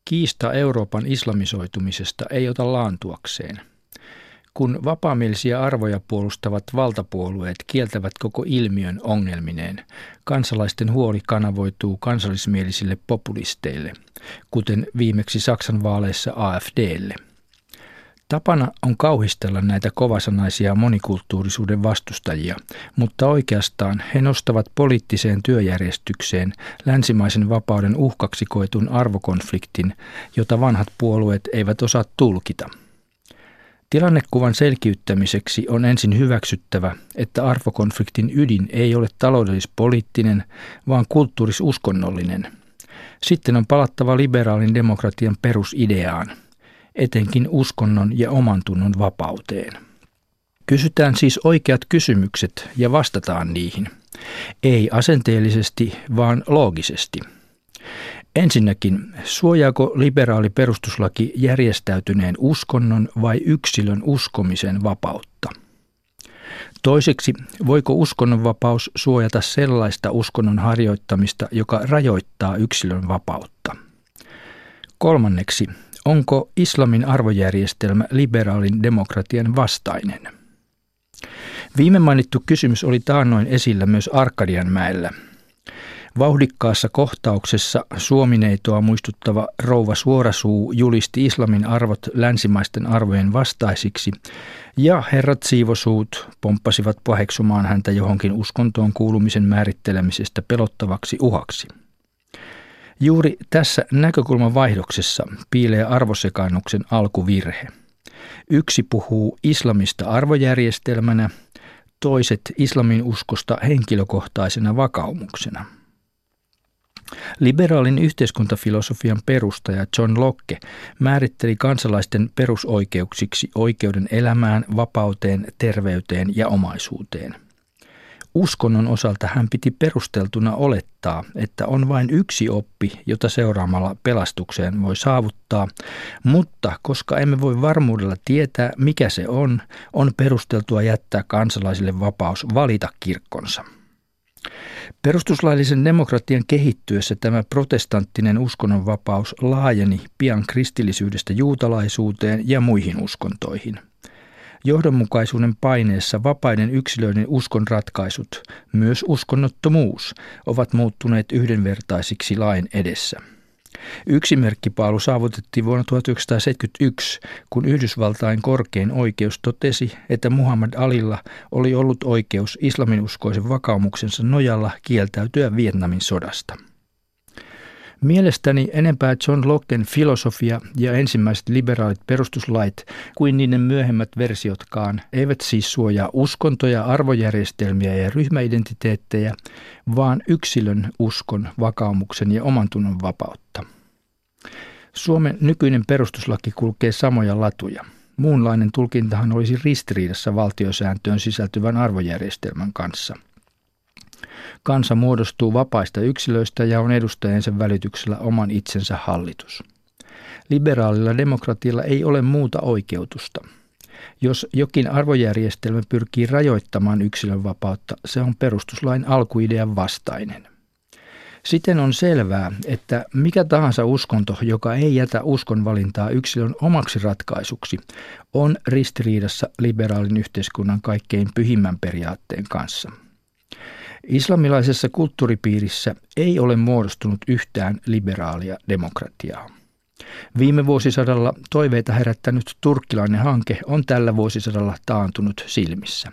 Kiista Euroopan islamisoitumisesta ei ota laantuakseen. Kun vapaamielisiä arvoja puolustavat valtapuolueet kieltävät koko ilmiön ongelmineen, kansalaisten huoli kanavoituu kansallismielisille populisteille, kuten viimeksi Saksan vaaleissa AFDlle – Tapana on kauhistella näitä kovasanaisia monikulttuurisuuden vastustajia, mutta oikeastaan he nostavat poliittiseen työjärjestykseen länsimaisen vapauden uhkaksi koetun arvokonfliktin, jota vanhat puolueet eivät osaa tulkita. Tilannekuvan selkiyttämiseksi on ensin hyväksyttävä, että arvokonfliktin ydin ei ole taloudellis-poliittinen, vaan kulttuuris-uskonnollinen. Sitten on palattava liberaalin demokratian perusideaan – etenkin uskonnon ja oman tunnon vapauteen. Kysytään siis oikeat kysymykset ja vastataan niihin. Ei asenteellisesti, vaan loogisesti. Ensinnäkin, suojaako liberaali perustuslaki järjestäytyneen uskonnon vai yksilön uskomisen vapautta? Toiseksi, voiko uskonnonvapaus suojata sellaista uskonnon harjoittamista, joka rajoittaa yksilön vapautta? Kolmanneksi, Onko islamin arvojärjestelmä liberaalin demokratian vastainen? Viime mainittu kysymys oli taannoin esillä myös Arkadianmäellä. Vauhdikkaassa kohtauksessa suomineitoa muistuttava rouva Suorasuu julisti islamin arvot länsimaisten arvojen vastaisiksi, ja herrat siivosuut pomppasivat paheksumaan häntä johonkin uskontoon kuulumisen määrittelemisestä pelottavaksi uhaksi. Juuri tässä näkökulman vaihdoksessa piilee arvosekannuksen alkuvirhe. Yksi puhuu islamista arvojärjestelmänä, toiset islamin uskosta henkilökohtaisena vakaumuksena. Liberaalin yhteiskuntafilosofian perustaja John Locke määritteli kansalaisten perusoikeuksiksi oikeuden elämään, vapauteen, terveyteen ja omaisuuteen – Uskonnon osalta hän piti perusteltuna olettaa, että on vain yksi oppi, jota seuraamalla pelastukseen voi saavuttaa, mutta koska emme voi varmuudella tietää, mikä se on, on perusteltua jättää kansalaisille vapaus valita kirkkonsa. Perustuslaillisen demokratian kehittyessä tämä protestanttinen uskonnonvapaus laajeni pian kristillisyydestä juutalaisuuteen ja muihin uskontoihin. Johdonmukaisuuden paineessa vapaiden yksilöiden uskonratkaisut, myös uskonnottomuus, ovat muuttuneet yhdenvertaisiksi lain edessä. Yksi merkkipaalu saavutettiin vuonna 1971, kun Yhdysvaltain korkein oikeus totesi, että Muhammad Alilla oli ollut oikeus islaminuskoisen vakaumuksensa nojalla kieltäytyä Vietnamin sodasta. Mielestäni enempää John Locken filosofia ja ensimmäiset liberaalit perustuslait kuin niiden myöhemmät versiotkaan eivät siis suojaa uskontoja, arvojärjestelmiä ja ryhmäidentiteettejä, vaan yksilön uskon, vakaumuksen ja omantunnon vapautta. Suomen nykyinen perustuslaki kulkee samoja latuja. Muunlainen tulkintahan olisi ristiriidassa valtiosääntöön sisältyvän arvojärjestelmän kanssa – Kansa muodostuu vapaista yksilöistä ja on edustajansa välityksellä oman itsensä hallitus. Liberaalilla demokratialla ei ole muuta oikeutusta. Jos jokin arvojärjestelmä pyrkii rajoittamaan yksilön vapautta, se on perustuslain alkuidean vastainen. Siten on selvää, että mikä tahansa uskonto, joka ei jätä uskonvalintaa yksilön omaksi ratkaisuksi, on ristiriidassa liberaalin yhteiskunnan kaikkein pyhimmän periaatteen kanssa – Islamilaisessa kulttuuripiirissä ei ole muodostunut yhtään liberaalia demokratiaa. Viime vuosisadalla toiveita herättänyt turkkilainen hanke on tällä vuosisadalla taantunut silmissä.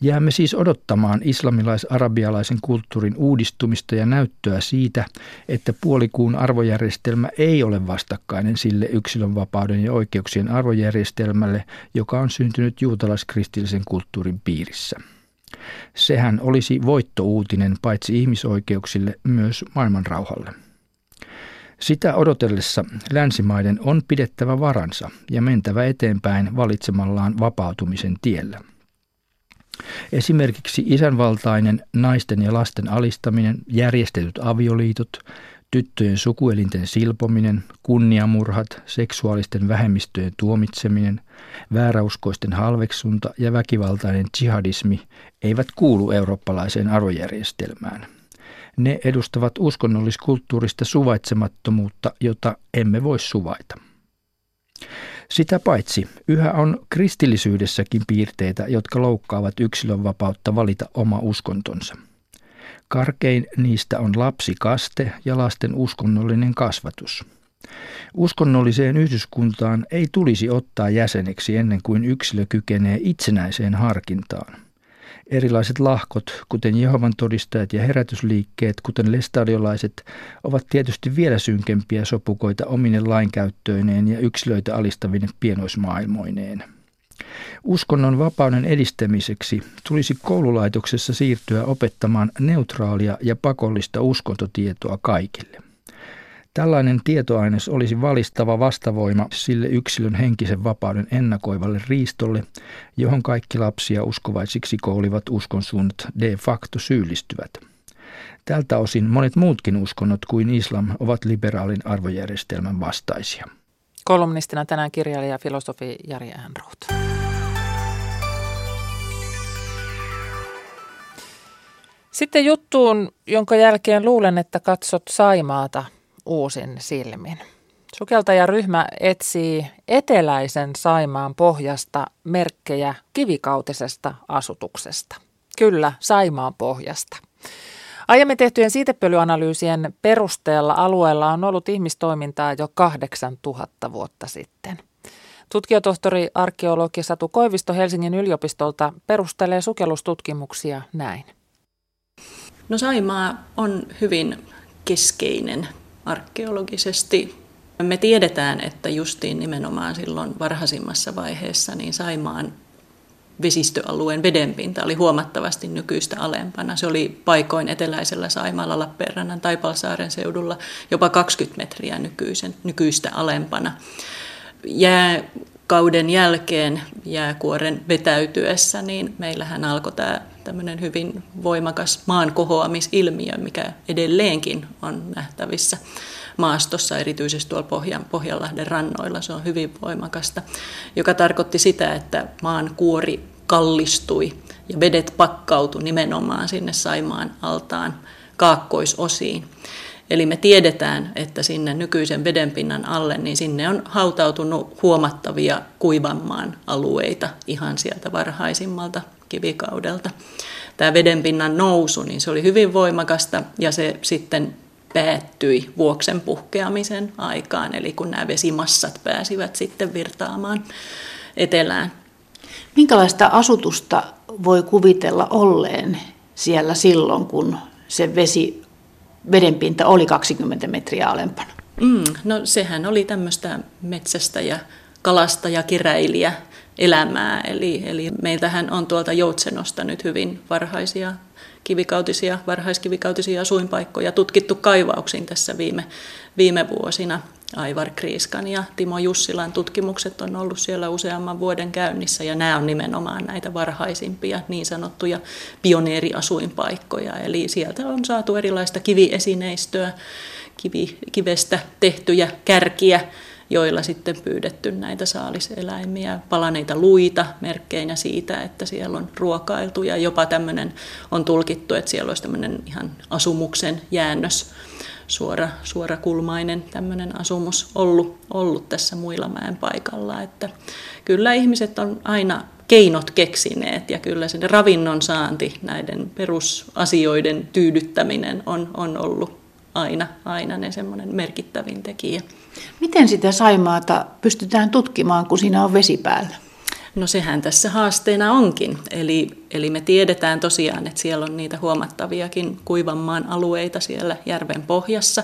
Jäämme siis odottamaan islamilais-arabialaisen kulttuurin uudistumista ja näyttöä siitä, että puolikuun arvojärjestelmä ei ole vastakkainen sille yksilönvapauden ja oikeuksien arvojärjestelmälle, joka on syntynyt juutalaiskristillisen kulttuurin piirissä. Sehän olisi voittouutinen paitsi ihmisoikeuksille myös maailmanrauhalle. Sitä odotellessa länsimaiden on pidettävä varansa ja mentävä eteenpäin valitsemallaan vapautumisen tiellä. Esimerkiksi isänvaltainen naisten ja lasten alistaminen, järjestetyt avioliitot, tyttöjen sukuelinten silpominen, kunniamurhat, seksuaalisten vähemmistöjen tuomitseminen, vääräuskoisten halveksunta ja väkivaltainen jihadismi eivät kuulu eurooppalaiseen arvojärjestelmään. Ne edustavat uskonnolliskulttuurista suvaitsemattomuutta, jota emme voi suvaita. Sitä paitsi yhä on kristillisyydessäkin piirteitä, jotka loukkaavat yksilön vapautta valita oma uskontonsa – Karkein niistä on lapsikaste ja lasten uskonnollinen kasvatus. Uskonnolliseen yhdyskuntaan ei tulisi ottaa jäseneksi ennen kuin yksilö kykenee itsenäiseen harkintaan. Erilaiset lahkot, kuten Jehovan todistajat ja herätysliikkeet, kuten lestadiolaiset, ovat tietysti vielä synkempiä sopukoita omine lainkäyttöineen ja yksilöitä alistavine pienoismaailmoineen. Uskonnon vapauden edistämiseksi tulisi koululaitoksessa siirtyä opettamaan neutraalia ja pakollista uskontotietoa kaikille. Tällainen tietoaines olisi valistava vastavoima sille yksilön henkisen vapauden ennakoivalle riistolle, johon kaikki lapsia uskovaisiksi koolivat uskonsuunnat de facto syyllistyvät. Tältä osin monet muutkin uskonnot kuin islam ovat liberaalin arvojärjestelmän vastaisia. Kolumnistina tänään kirjailija filosofi Jari Äänruut. Sitten juttuun, jonka jälkeen luulen, että katsot Saimaata uusin silmin. Sukeltajaryhmä etsii eteläisen Saimaan pohjasta merkkejä kivikautisesta asutuksesta. Kyllä, Saimaan pohjasta. Aiemmin tehtyjen siitepölyanalyysien perusteella alueella on ollut ihmistoimintaa jo 8000 vuotta sitten. Tutkijatohtori arkeologi Satu Koivisto Helsingin yliopistolta perustelee sukellustutkimuksia näin. No Saimaa on hyvin keskeinen arkeologisesti. Me tiedetään, että justiin nimenomaan silloin varhaisimmassa vaiheessa niin Saimaan vesistöalueen vedenpinta oli huomattavasti nykyistä alempana. Se oli paikoin eteläisellä Saimaalla, Lappeenrannan tai Palsaaren seudulla jopa 20 metriä nykyisen, nykyistä alempana. Jääkauden jälkeen jääkuoren vetäytyessä, niin meillähän alkoi tämä tämmöinen hyvin voimakas maan kohoamisilmiö, mikä edelleenkin on nähtävissä maastossa, erityisesti tuolla Pohjan, Pohjanlahden rannoilla. Se on hyvin voimakasta, joka tarkoitti sitä, että maan kuori kallistui ja vedet pakkautu nimenomaan sinne Saimaan altaan kaakkoisosiin. Eli me tiedetään, että sinne nykyisen vedenpinnan alle, niin sinne on hautautunut huomattavia kuivammaan alueita ihan sieltä varhaisimmalta kivikaudelta. Tämä vedenpinnan nousu, niin se oli hyvin voimakasta ja se sitten päättyi vuoksen puhkeamisen aikaan, eli kun nämä vesimassat pääsivät sitten virtaamaan etelään. Minkälaista asutusta voi kuvitella olleen siellä silloin, kun se vesi, vedenpinta oli 20 metriä alempana? Mm, no sehän oli tämmöistä metsästä ja kalasta ja keräilijä elämää. Eli, eli meiltähän on tuolta Joutsenosta nyt hyvin varhaisia kivikautisia, varhaiskivikautisia asuinpaikkoja tutkittu kaivauksiin tässä viime, viime vuosina. Aivar Kriiskan ja Timo Jussilan tutkimukset on ollut siellä useamman vuoden käynnissä ja nämä on nimenomaan näitä varhaisimpia niin sanottuja pioneeriasuinpaikkoja. Eli sieltä on saatu erilaista kiviesineistöä, kivi, kivestä tehtyjä kärkiä, joilla sitten pyydetty näitä saaliseläimiä, palaneita luita merkkeinä siitä, että siellä on ruokailtu. Ja jopa tämmöinen on tulkittu, että siellä olisi tämmöinen ihan asumuksen jäännös, suora, suorakulmainen tämmöinen asumus ollut, ollut tässä Muilamäen paikalla, että kyllä ihmiset on aina keinot keksineet ja kyllä sen ravinnon saanti, näiden perusasioiden tyydyttäminen on, on ollut aina, aina ne semmoinen merkittävin tekijä. Miten sitä Saimaata pystytään tutkimaan, kun siinä on vesi päällä? No sehän tässä haasteena onkin. Eli, eli me tiedetään tosiaan, että siellä on niitä huomattaviakin kuivanmaan alueita siellä järven pohjassa.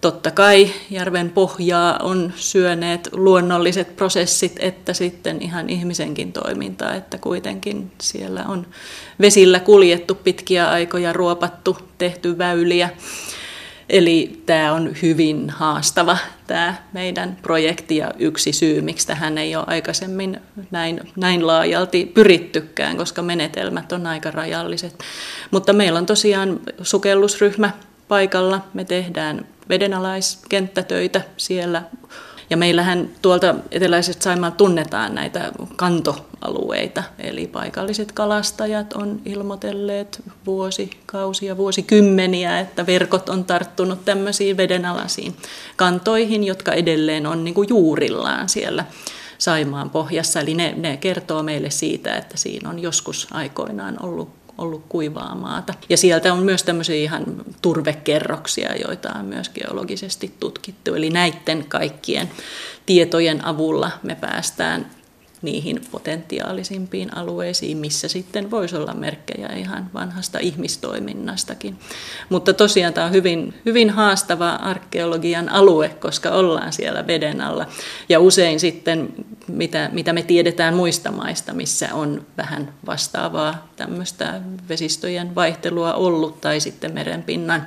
Totta kai järven pohjaa on syöneet luonnolliset prosessit, että sitten ihan ihmisenkin toimintaa, että kuitenkin siellä on vesillä kuljettu pitkiä aikoja, ruopattu, tehty väyliä. Eli tämä on hyvin haastava tämä meidän projekti ja yksi syy, miksi tähän ei ole aikaisemmin näin, näin laajalti pyrittykään, koska menetelmät on aika rajalliset. Mutta meillä on tosiaan sukellusryhmä paikalla. Me tehdään vedenalaiskenttätöitä siellä ja meillähän tuolta eteläisestä Saimaa tunnetaan näitä kantoalueita, eli paikalliset kalastajat on ilmoitelleet vuosikausia, vuosikymmeniä, että verkot on tarttunut tämmöisiin vedenalaisiin kantoihin, jotka edelleen on niin kuin juurillaan siellä Saimaan pohjassa. Eli ne, ne kertoo meille siitä, että siinä on joskus aikoinaan ollut ollut kuivaa maata. Ja sieltä on myös tämmöisiä ihan turvekerroksia, joita on myös geologisesti tutkittu. Eli näiden kaikkien tietojen avulla me päästään niihin potentiaalisimpiin alueisiin, missä sitten voisi olla merkkejä ihan vanhasta ihmistoiminnastakin. Mutta tosiaan tämä on hyvin, hyvin haastava arkeologian alue, koska ollaan siellä veden alla. Ja usein sitten, mitä, mitä me tiedetään muista maista, missä on vähän vastaavaa tämmöistä vesistöjen vaihtelua ollut tai sitten merenpinnan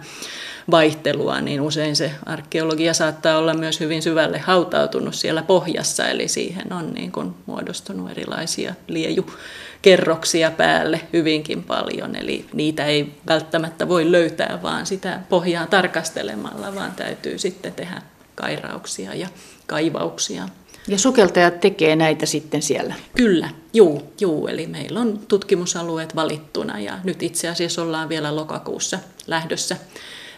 vaihtelua, niin usein se arkeologia saattaa olla myös hyvin syvälle hautautunut siellä pohjassa, eli siihen on niin kuin muodostunut erilaisia liejukerroksia päälle hyvinkin paljon, eli niitä ei välttämättä voi löytää vaan sitä pohjaa tarkastelemalla, vaan täytyy sitten tehdä kairauksia ja kaivauksia. Ja sukeltajat tekee näitä sitten siellä? Kyllä, juu, juu, eli meillä on tutkimusalueet valittuna ja nyt itse asiassa ollaan vielä lokakuussa lähdössä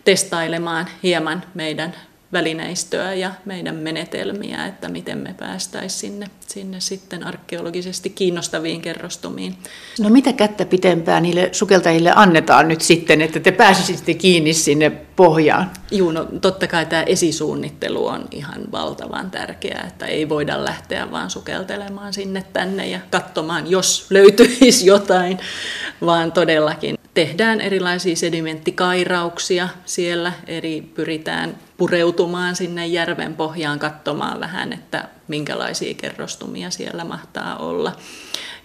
testailemaan hieman meidän välineistöä ja meidän menetelmiä, että miten me päästäisiin sinne, sinne sitten arkeologisesti kiinnostaviin kerrostumiin. No mitä kättä pitempää niille sukeltajille annetaan nyt sitten, että te pääsisitte kiinni sinne pohjaan? Joo, no totta kai tämä esisuunnittelu on ihan valtavan tärkeää, että ei voida lähteä vaan sukeltelemaan sinne tänne ja katsomaan, jos löytyisi jotain, vaan todellakin tehdään erilaisia sedimenttikairauksia siellä, eri pyritään pureutumaan sinne järven pohjaan katsomaan vähän, että minkälaisia kerrostumia siellä mahtaa olla.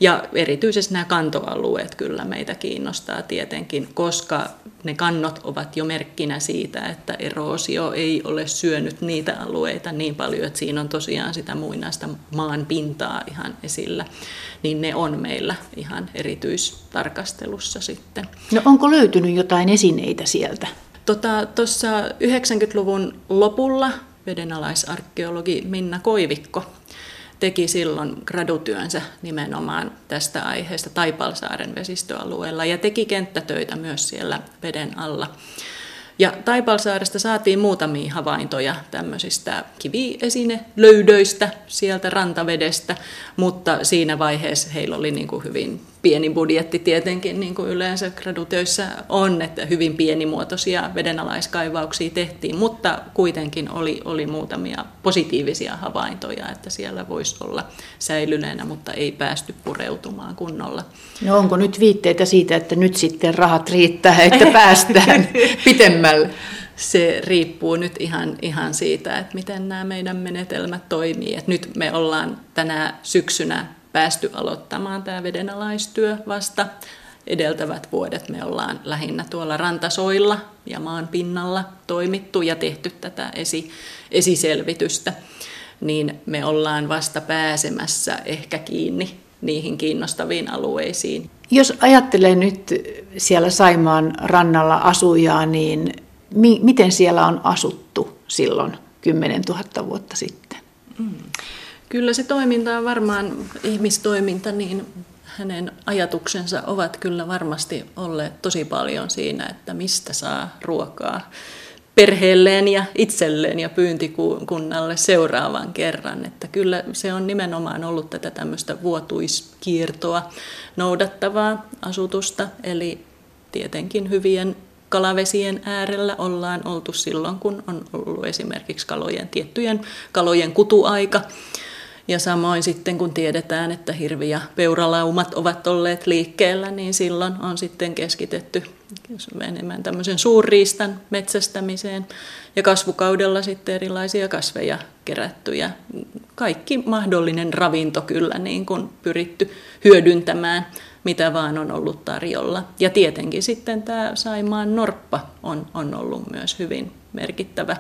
Ja erityisesti nämä kantoalueet kyllä meitä kiinnostaa tietenkin, koska ne kannot ovat jo merkkinä siitä, että eroosio ei ole syönyt niitä alueita niin paljon, että siinä on tosiaan sitä muinaista maan pintaa ihan esillä, niin ne on meillä ihan erityistarkastelussa sitten. No onko löytynyt jotain esineitä sieltä? Tuossa tota, 90-luvun lopulla vedenalaisarkeologi Minna Koivikko teki silloin gradutyönsä nimenomaan tästä aiheesta Taipalsaaren vesistöalueella ja teki kenttätöitä myös siellä veden alla. Ja Taipalsaaresta saatiin muutamia havaintoja tämmöisistä kiviesine-löydöistä sieltä rantavedestä, mutta siinä vaiheessa heillä oli niin kuin hyvin pieni budjetti tietenkin, niin kuin yleensä gradutöissä on, että hyvin pienimuotoisia vedenalaiskaivauksia tehtiin, mutta kuitenkin oli, oli muutamia positiivisia havaintoja, että siellä voisi olla säilyneenä, mutta ei päästy pureutumaan kunnolla. No onko nyt viitteitä siitä, että nyt sitten rahat riittää, että päästään pitemmälle? se riippuu nyt ihan, ihan siitä, että miten nämä meidän menetelmät toimii. Et nyt me ollaan tänä syksynä päästy aloittamaan tämä vedenalaistyö vasta. Edeltävät vuodet me ollaan lähinnä tuolla rantasoilla ja maan pinnalla toimittu ja tehty tätä esi, esiselvitystä, niin me ollaan vasta pääsemässä ehkä kiinni niihin kiinnostaviin alueisiin. Jos ajattelee nyt siellä Saimaan rannalla asujaa, niin mi- miten siellä on asuttu silloin 10 000 vuotta sitten? Mm. Kyllä se toiminta on varmaan ihmistoiminta, niin hänen ajatuksensa ovat kyllä varmasti olleet tosi paljon siinä, että mistä saa ruokaa perheelleen ja itselleen ja pyyntikunnalle seuraavan kerran. Että kyllä se on nimenomaan ollut tätä tämmöistä vuotuiskiertoa noudattavaa asutusta, eli tietenkin hyvien kalavesien äärellä ollaan oltu silloin, kun on ollut esimerkiksi kalojen, tiettyjen kalojen kutuaika. Ja samoin sitten kun tiedetään, että hirvi- ja peuralaumat ovat olleet liikkeellä, niin silloin on sitten keskitetty enemmän tämmöisen suurriistan metsästämiseen ja kasvukaudella sitten erilaisia kasveja kerätty ja kaikki mahdollinen ravinto kyllä niin kuin pyritty hyödyntämään, mitä vaan on ollut tarjolla. Ja tietenkin sitten tämä Saimaan norppa on, on ollut myös hyvin merkittävä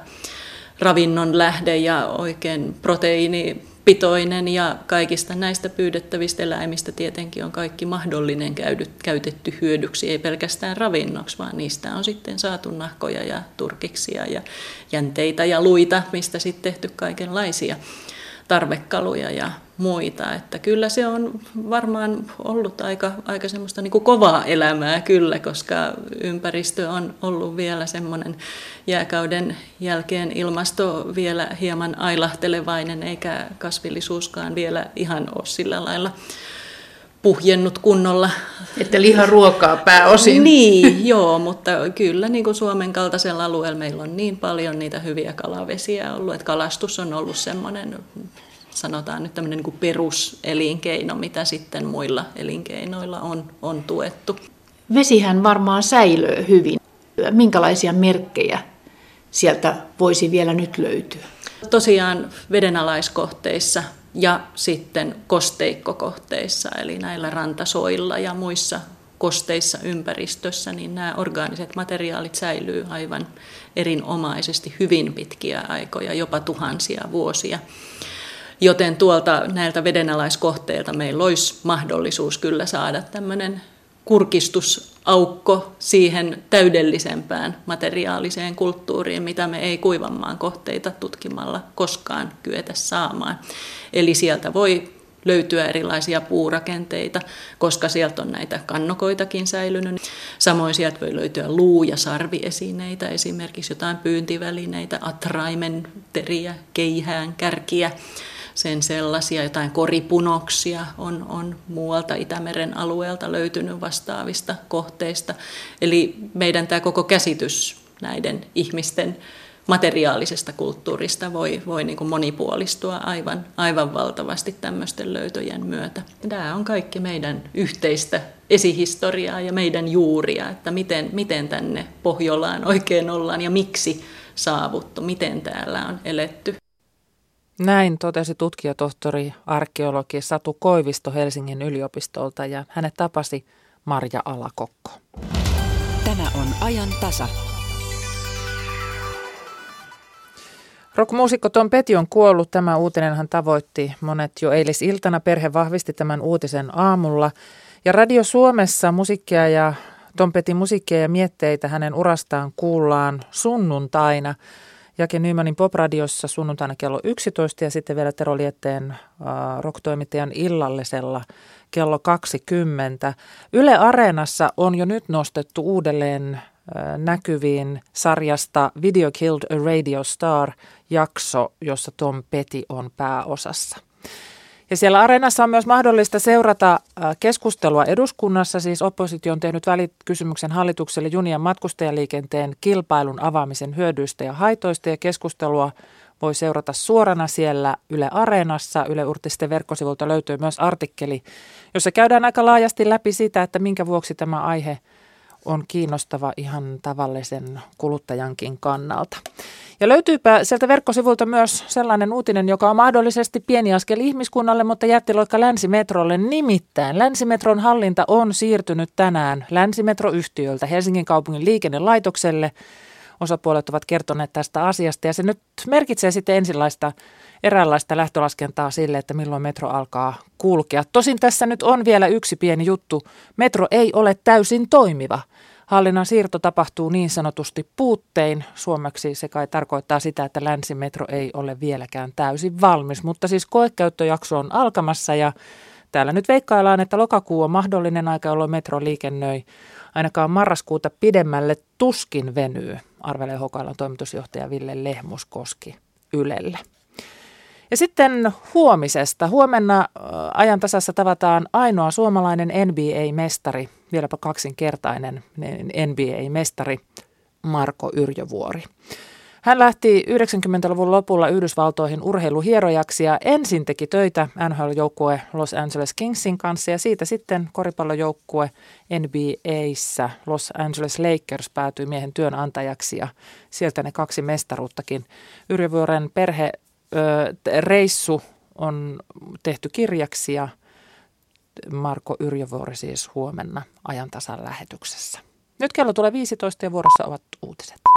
ravinnon lähde ja oikein proteiini pitoinen ja kaikista näistä pyydettävistä eläimistä tietenkin on kaikki mahdollinen käytetty hyödyksi, ei pelkästään ravinnoksi, vaan niistä on sitten saatu nahkoja ja turkiksia ja jänteitä ja luita, mistä sitten tehty kaikenlaisia tarvekaluja ja muita. Että kyllä se on varmaan ollut aika, aika semmoista niin kuin kovaa elämää kyllä, koska ympäristö on ollut vielä semmoinen jääkauden jälkeen ilmasto vielä hieman ailahtelevainen, eikä kasvillisuuskaan vielä ihan ole sillä lailla puhjennut kunnolla. Että liharuokaa pääosin. Niin, joo, mutta kyllä niin kuin Suomen kaltaisella alueella meillä on niin paljon niitä hyviä kalavesiä ollut, että kalastus on ollut semmoinen sanotaan nyt tämmöinen niin peruselinkeino, mitä sitten muilla elinkeinoilla on, on tuettu. Vesihän varmaan säilöö hyvin. Minkälaisia merkkejä sieltä voisi vielä nyt löytyä? Tosiaan vedenalaiskohteissa ja sitten kosteikkokohteissa, eli näillä rantasoilla ja muissa kosteissa ympäristössä, niin nämä orgaaniset materiaalit säilyy aivan erinomaisesti hyvin pitkiä aikoja, jopa tuhansia vuosia. Joten tuolta näiltä vedenalaiskohteilta meillä olisi mahdollisuus kyllä saada tämmöinen kurkistusaukko siihen täydellisempään materiaaliseen kulttuuriin, mitä me ei kuivanmaan kohteita tutkimalla koskaan kyetä saamaan. Eli sieltä voi löytyä erilaisia puurakenteita, koska sieltä on näitä kannokoitakin säilynyt. Samoin sieltä voi löytyä luu- ja sarviesineitä, esimerkiksi jotain pyyntivälineitä, atraimen, teriä, keihään, kärkiä sen sellaisia, jotain koripunoksia on, on muualta Itämeren alueelta löytynyt vastaavista kohteista. Eli meidän tämä koko käsitys näiden ihmisten materiaalisesta kulttuurista voi, voi niin kuin monipuolistua aivan, aivan valtavasti tämmöisten löytöjen myötä. Tämä on kaikki meidän yhteistä esihistoriaa ja meidän juuria, että miten, miten tänne Pohjolaan oikein ollaan ja miksi saavuttu, miten täällä on eletty. Näin totesi tutkijatohtori arkeologi Satu Koivisto Helsingin yliopistolta ja hänet tapasi Marja Alakokko. Tämä on ajan tasa. Rockmuusikko Tom Petty on kuollut. Tämä uutinenhan tavoitti monet jo eilisiltana. Perhe vahvisti tämän uutisen aamulla. Ja Radio Suomessa musiikkia ja Tom Petin musiikkia ja mietteitä hänen urastaan kuullaan sunnuntaina. Jake Nymanin popradiossa sunnuntaina kello 11 ja sitten vielä Tero Lietteen äh, rocktoimittajan illallisella kello 20. Yle Areenassa on jo nyt nostettu uudelleen näkyviin sarjasta Video Killed a Radio Star jakso, jossa Tom Petty on pääosassa. Ja siellä areenassa on myös mahdollista seurata äh, keskustelua eduskunnassa, siis oppositio on tehnyt välikysymyksen hallitukselle junien matkustajaliikenteen kilpailun avaamisen hyödyistä ja haitoista ja keskustelua voi seurata suorana siellä Yle Areenassa. Yle Urtisten verkkosivulta löytyy myös artikkeli, jossa käydään aika laajasti läpi sitä, että minkä vuoksi tämä aihe on kiinnostava ihan tavallisen kuluttajankin kannalta. Ja löytyypä sieltä verkkosivulta myös sellainen uutinen, joka on mahdollisesti pieni askel ihmiskunnalle, mutta jättiloikka Länsimetrolle. Nimittäin Länsimetron hallinta on siirtynyt tänään Länsimetroyhtiöltä Helsingin kaupungin liikennelaitokselle. Osapuolet ovat kertoneet tästä asiasta ja se nyt merkitsee sitten ensilaista eräänlaista lähtölaskentaa sille, että milloin metro alkaa kulkea. Tosin tässä nyt on vielä yksi pieni juttu. Metro ei ole täysin toimiva. Hallinnan siirto tapahtuu niin sanotusti puuttein. Suomeksi se kai tarkoittaa sitä, että länsimetro ei ole vieläkään täysin valmis, mutta siis koekäyttöjakso on alkamassa ja täällä nyt veikkaillaan, että lokakuu on mahdollinen aika, jolloin metro liikennöi. Ainakaan marraskuuta pidemmälle tuskin venyy, arvelee Hokailan toimitusjohtaja Ville Lehmuskoski Ylelle. Ja sitten huomisesta. Huomenna ajan tasassa tavataan ainoa suomalainen NBA-mestari, vieläpä kaksinkertainen NBA-mestari Marko Yrjövuori. Hän lähti 90-luvun lopulla Yhdysvaltoihin urheiluhierojaksi ja ensin teki töitä NHL-joukkue Los Angeles Kingsin kanssa ja siitä sitten koripallojoukkue NBAissä Los Angeles Lakers päätyi miehen työnantajaksi ja sieltä ne kaksi mestaruuttakin. Yrjövuoren perhe reissu on tehty kirjaksi ja Marko Yrjövuori siis huomenna ajantasan lähetyksessä. Nyt kello tulee 15 ja vuorossa ovat uutiset.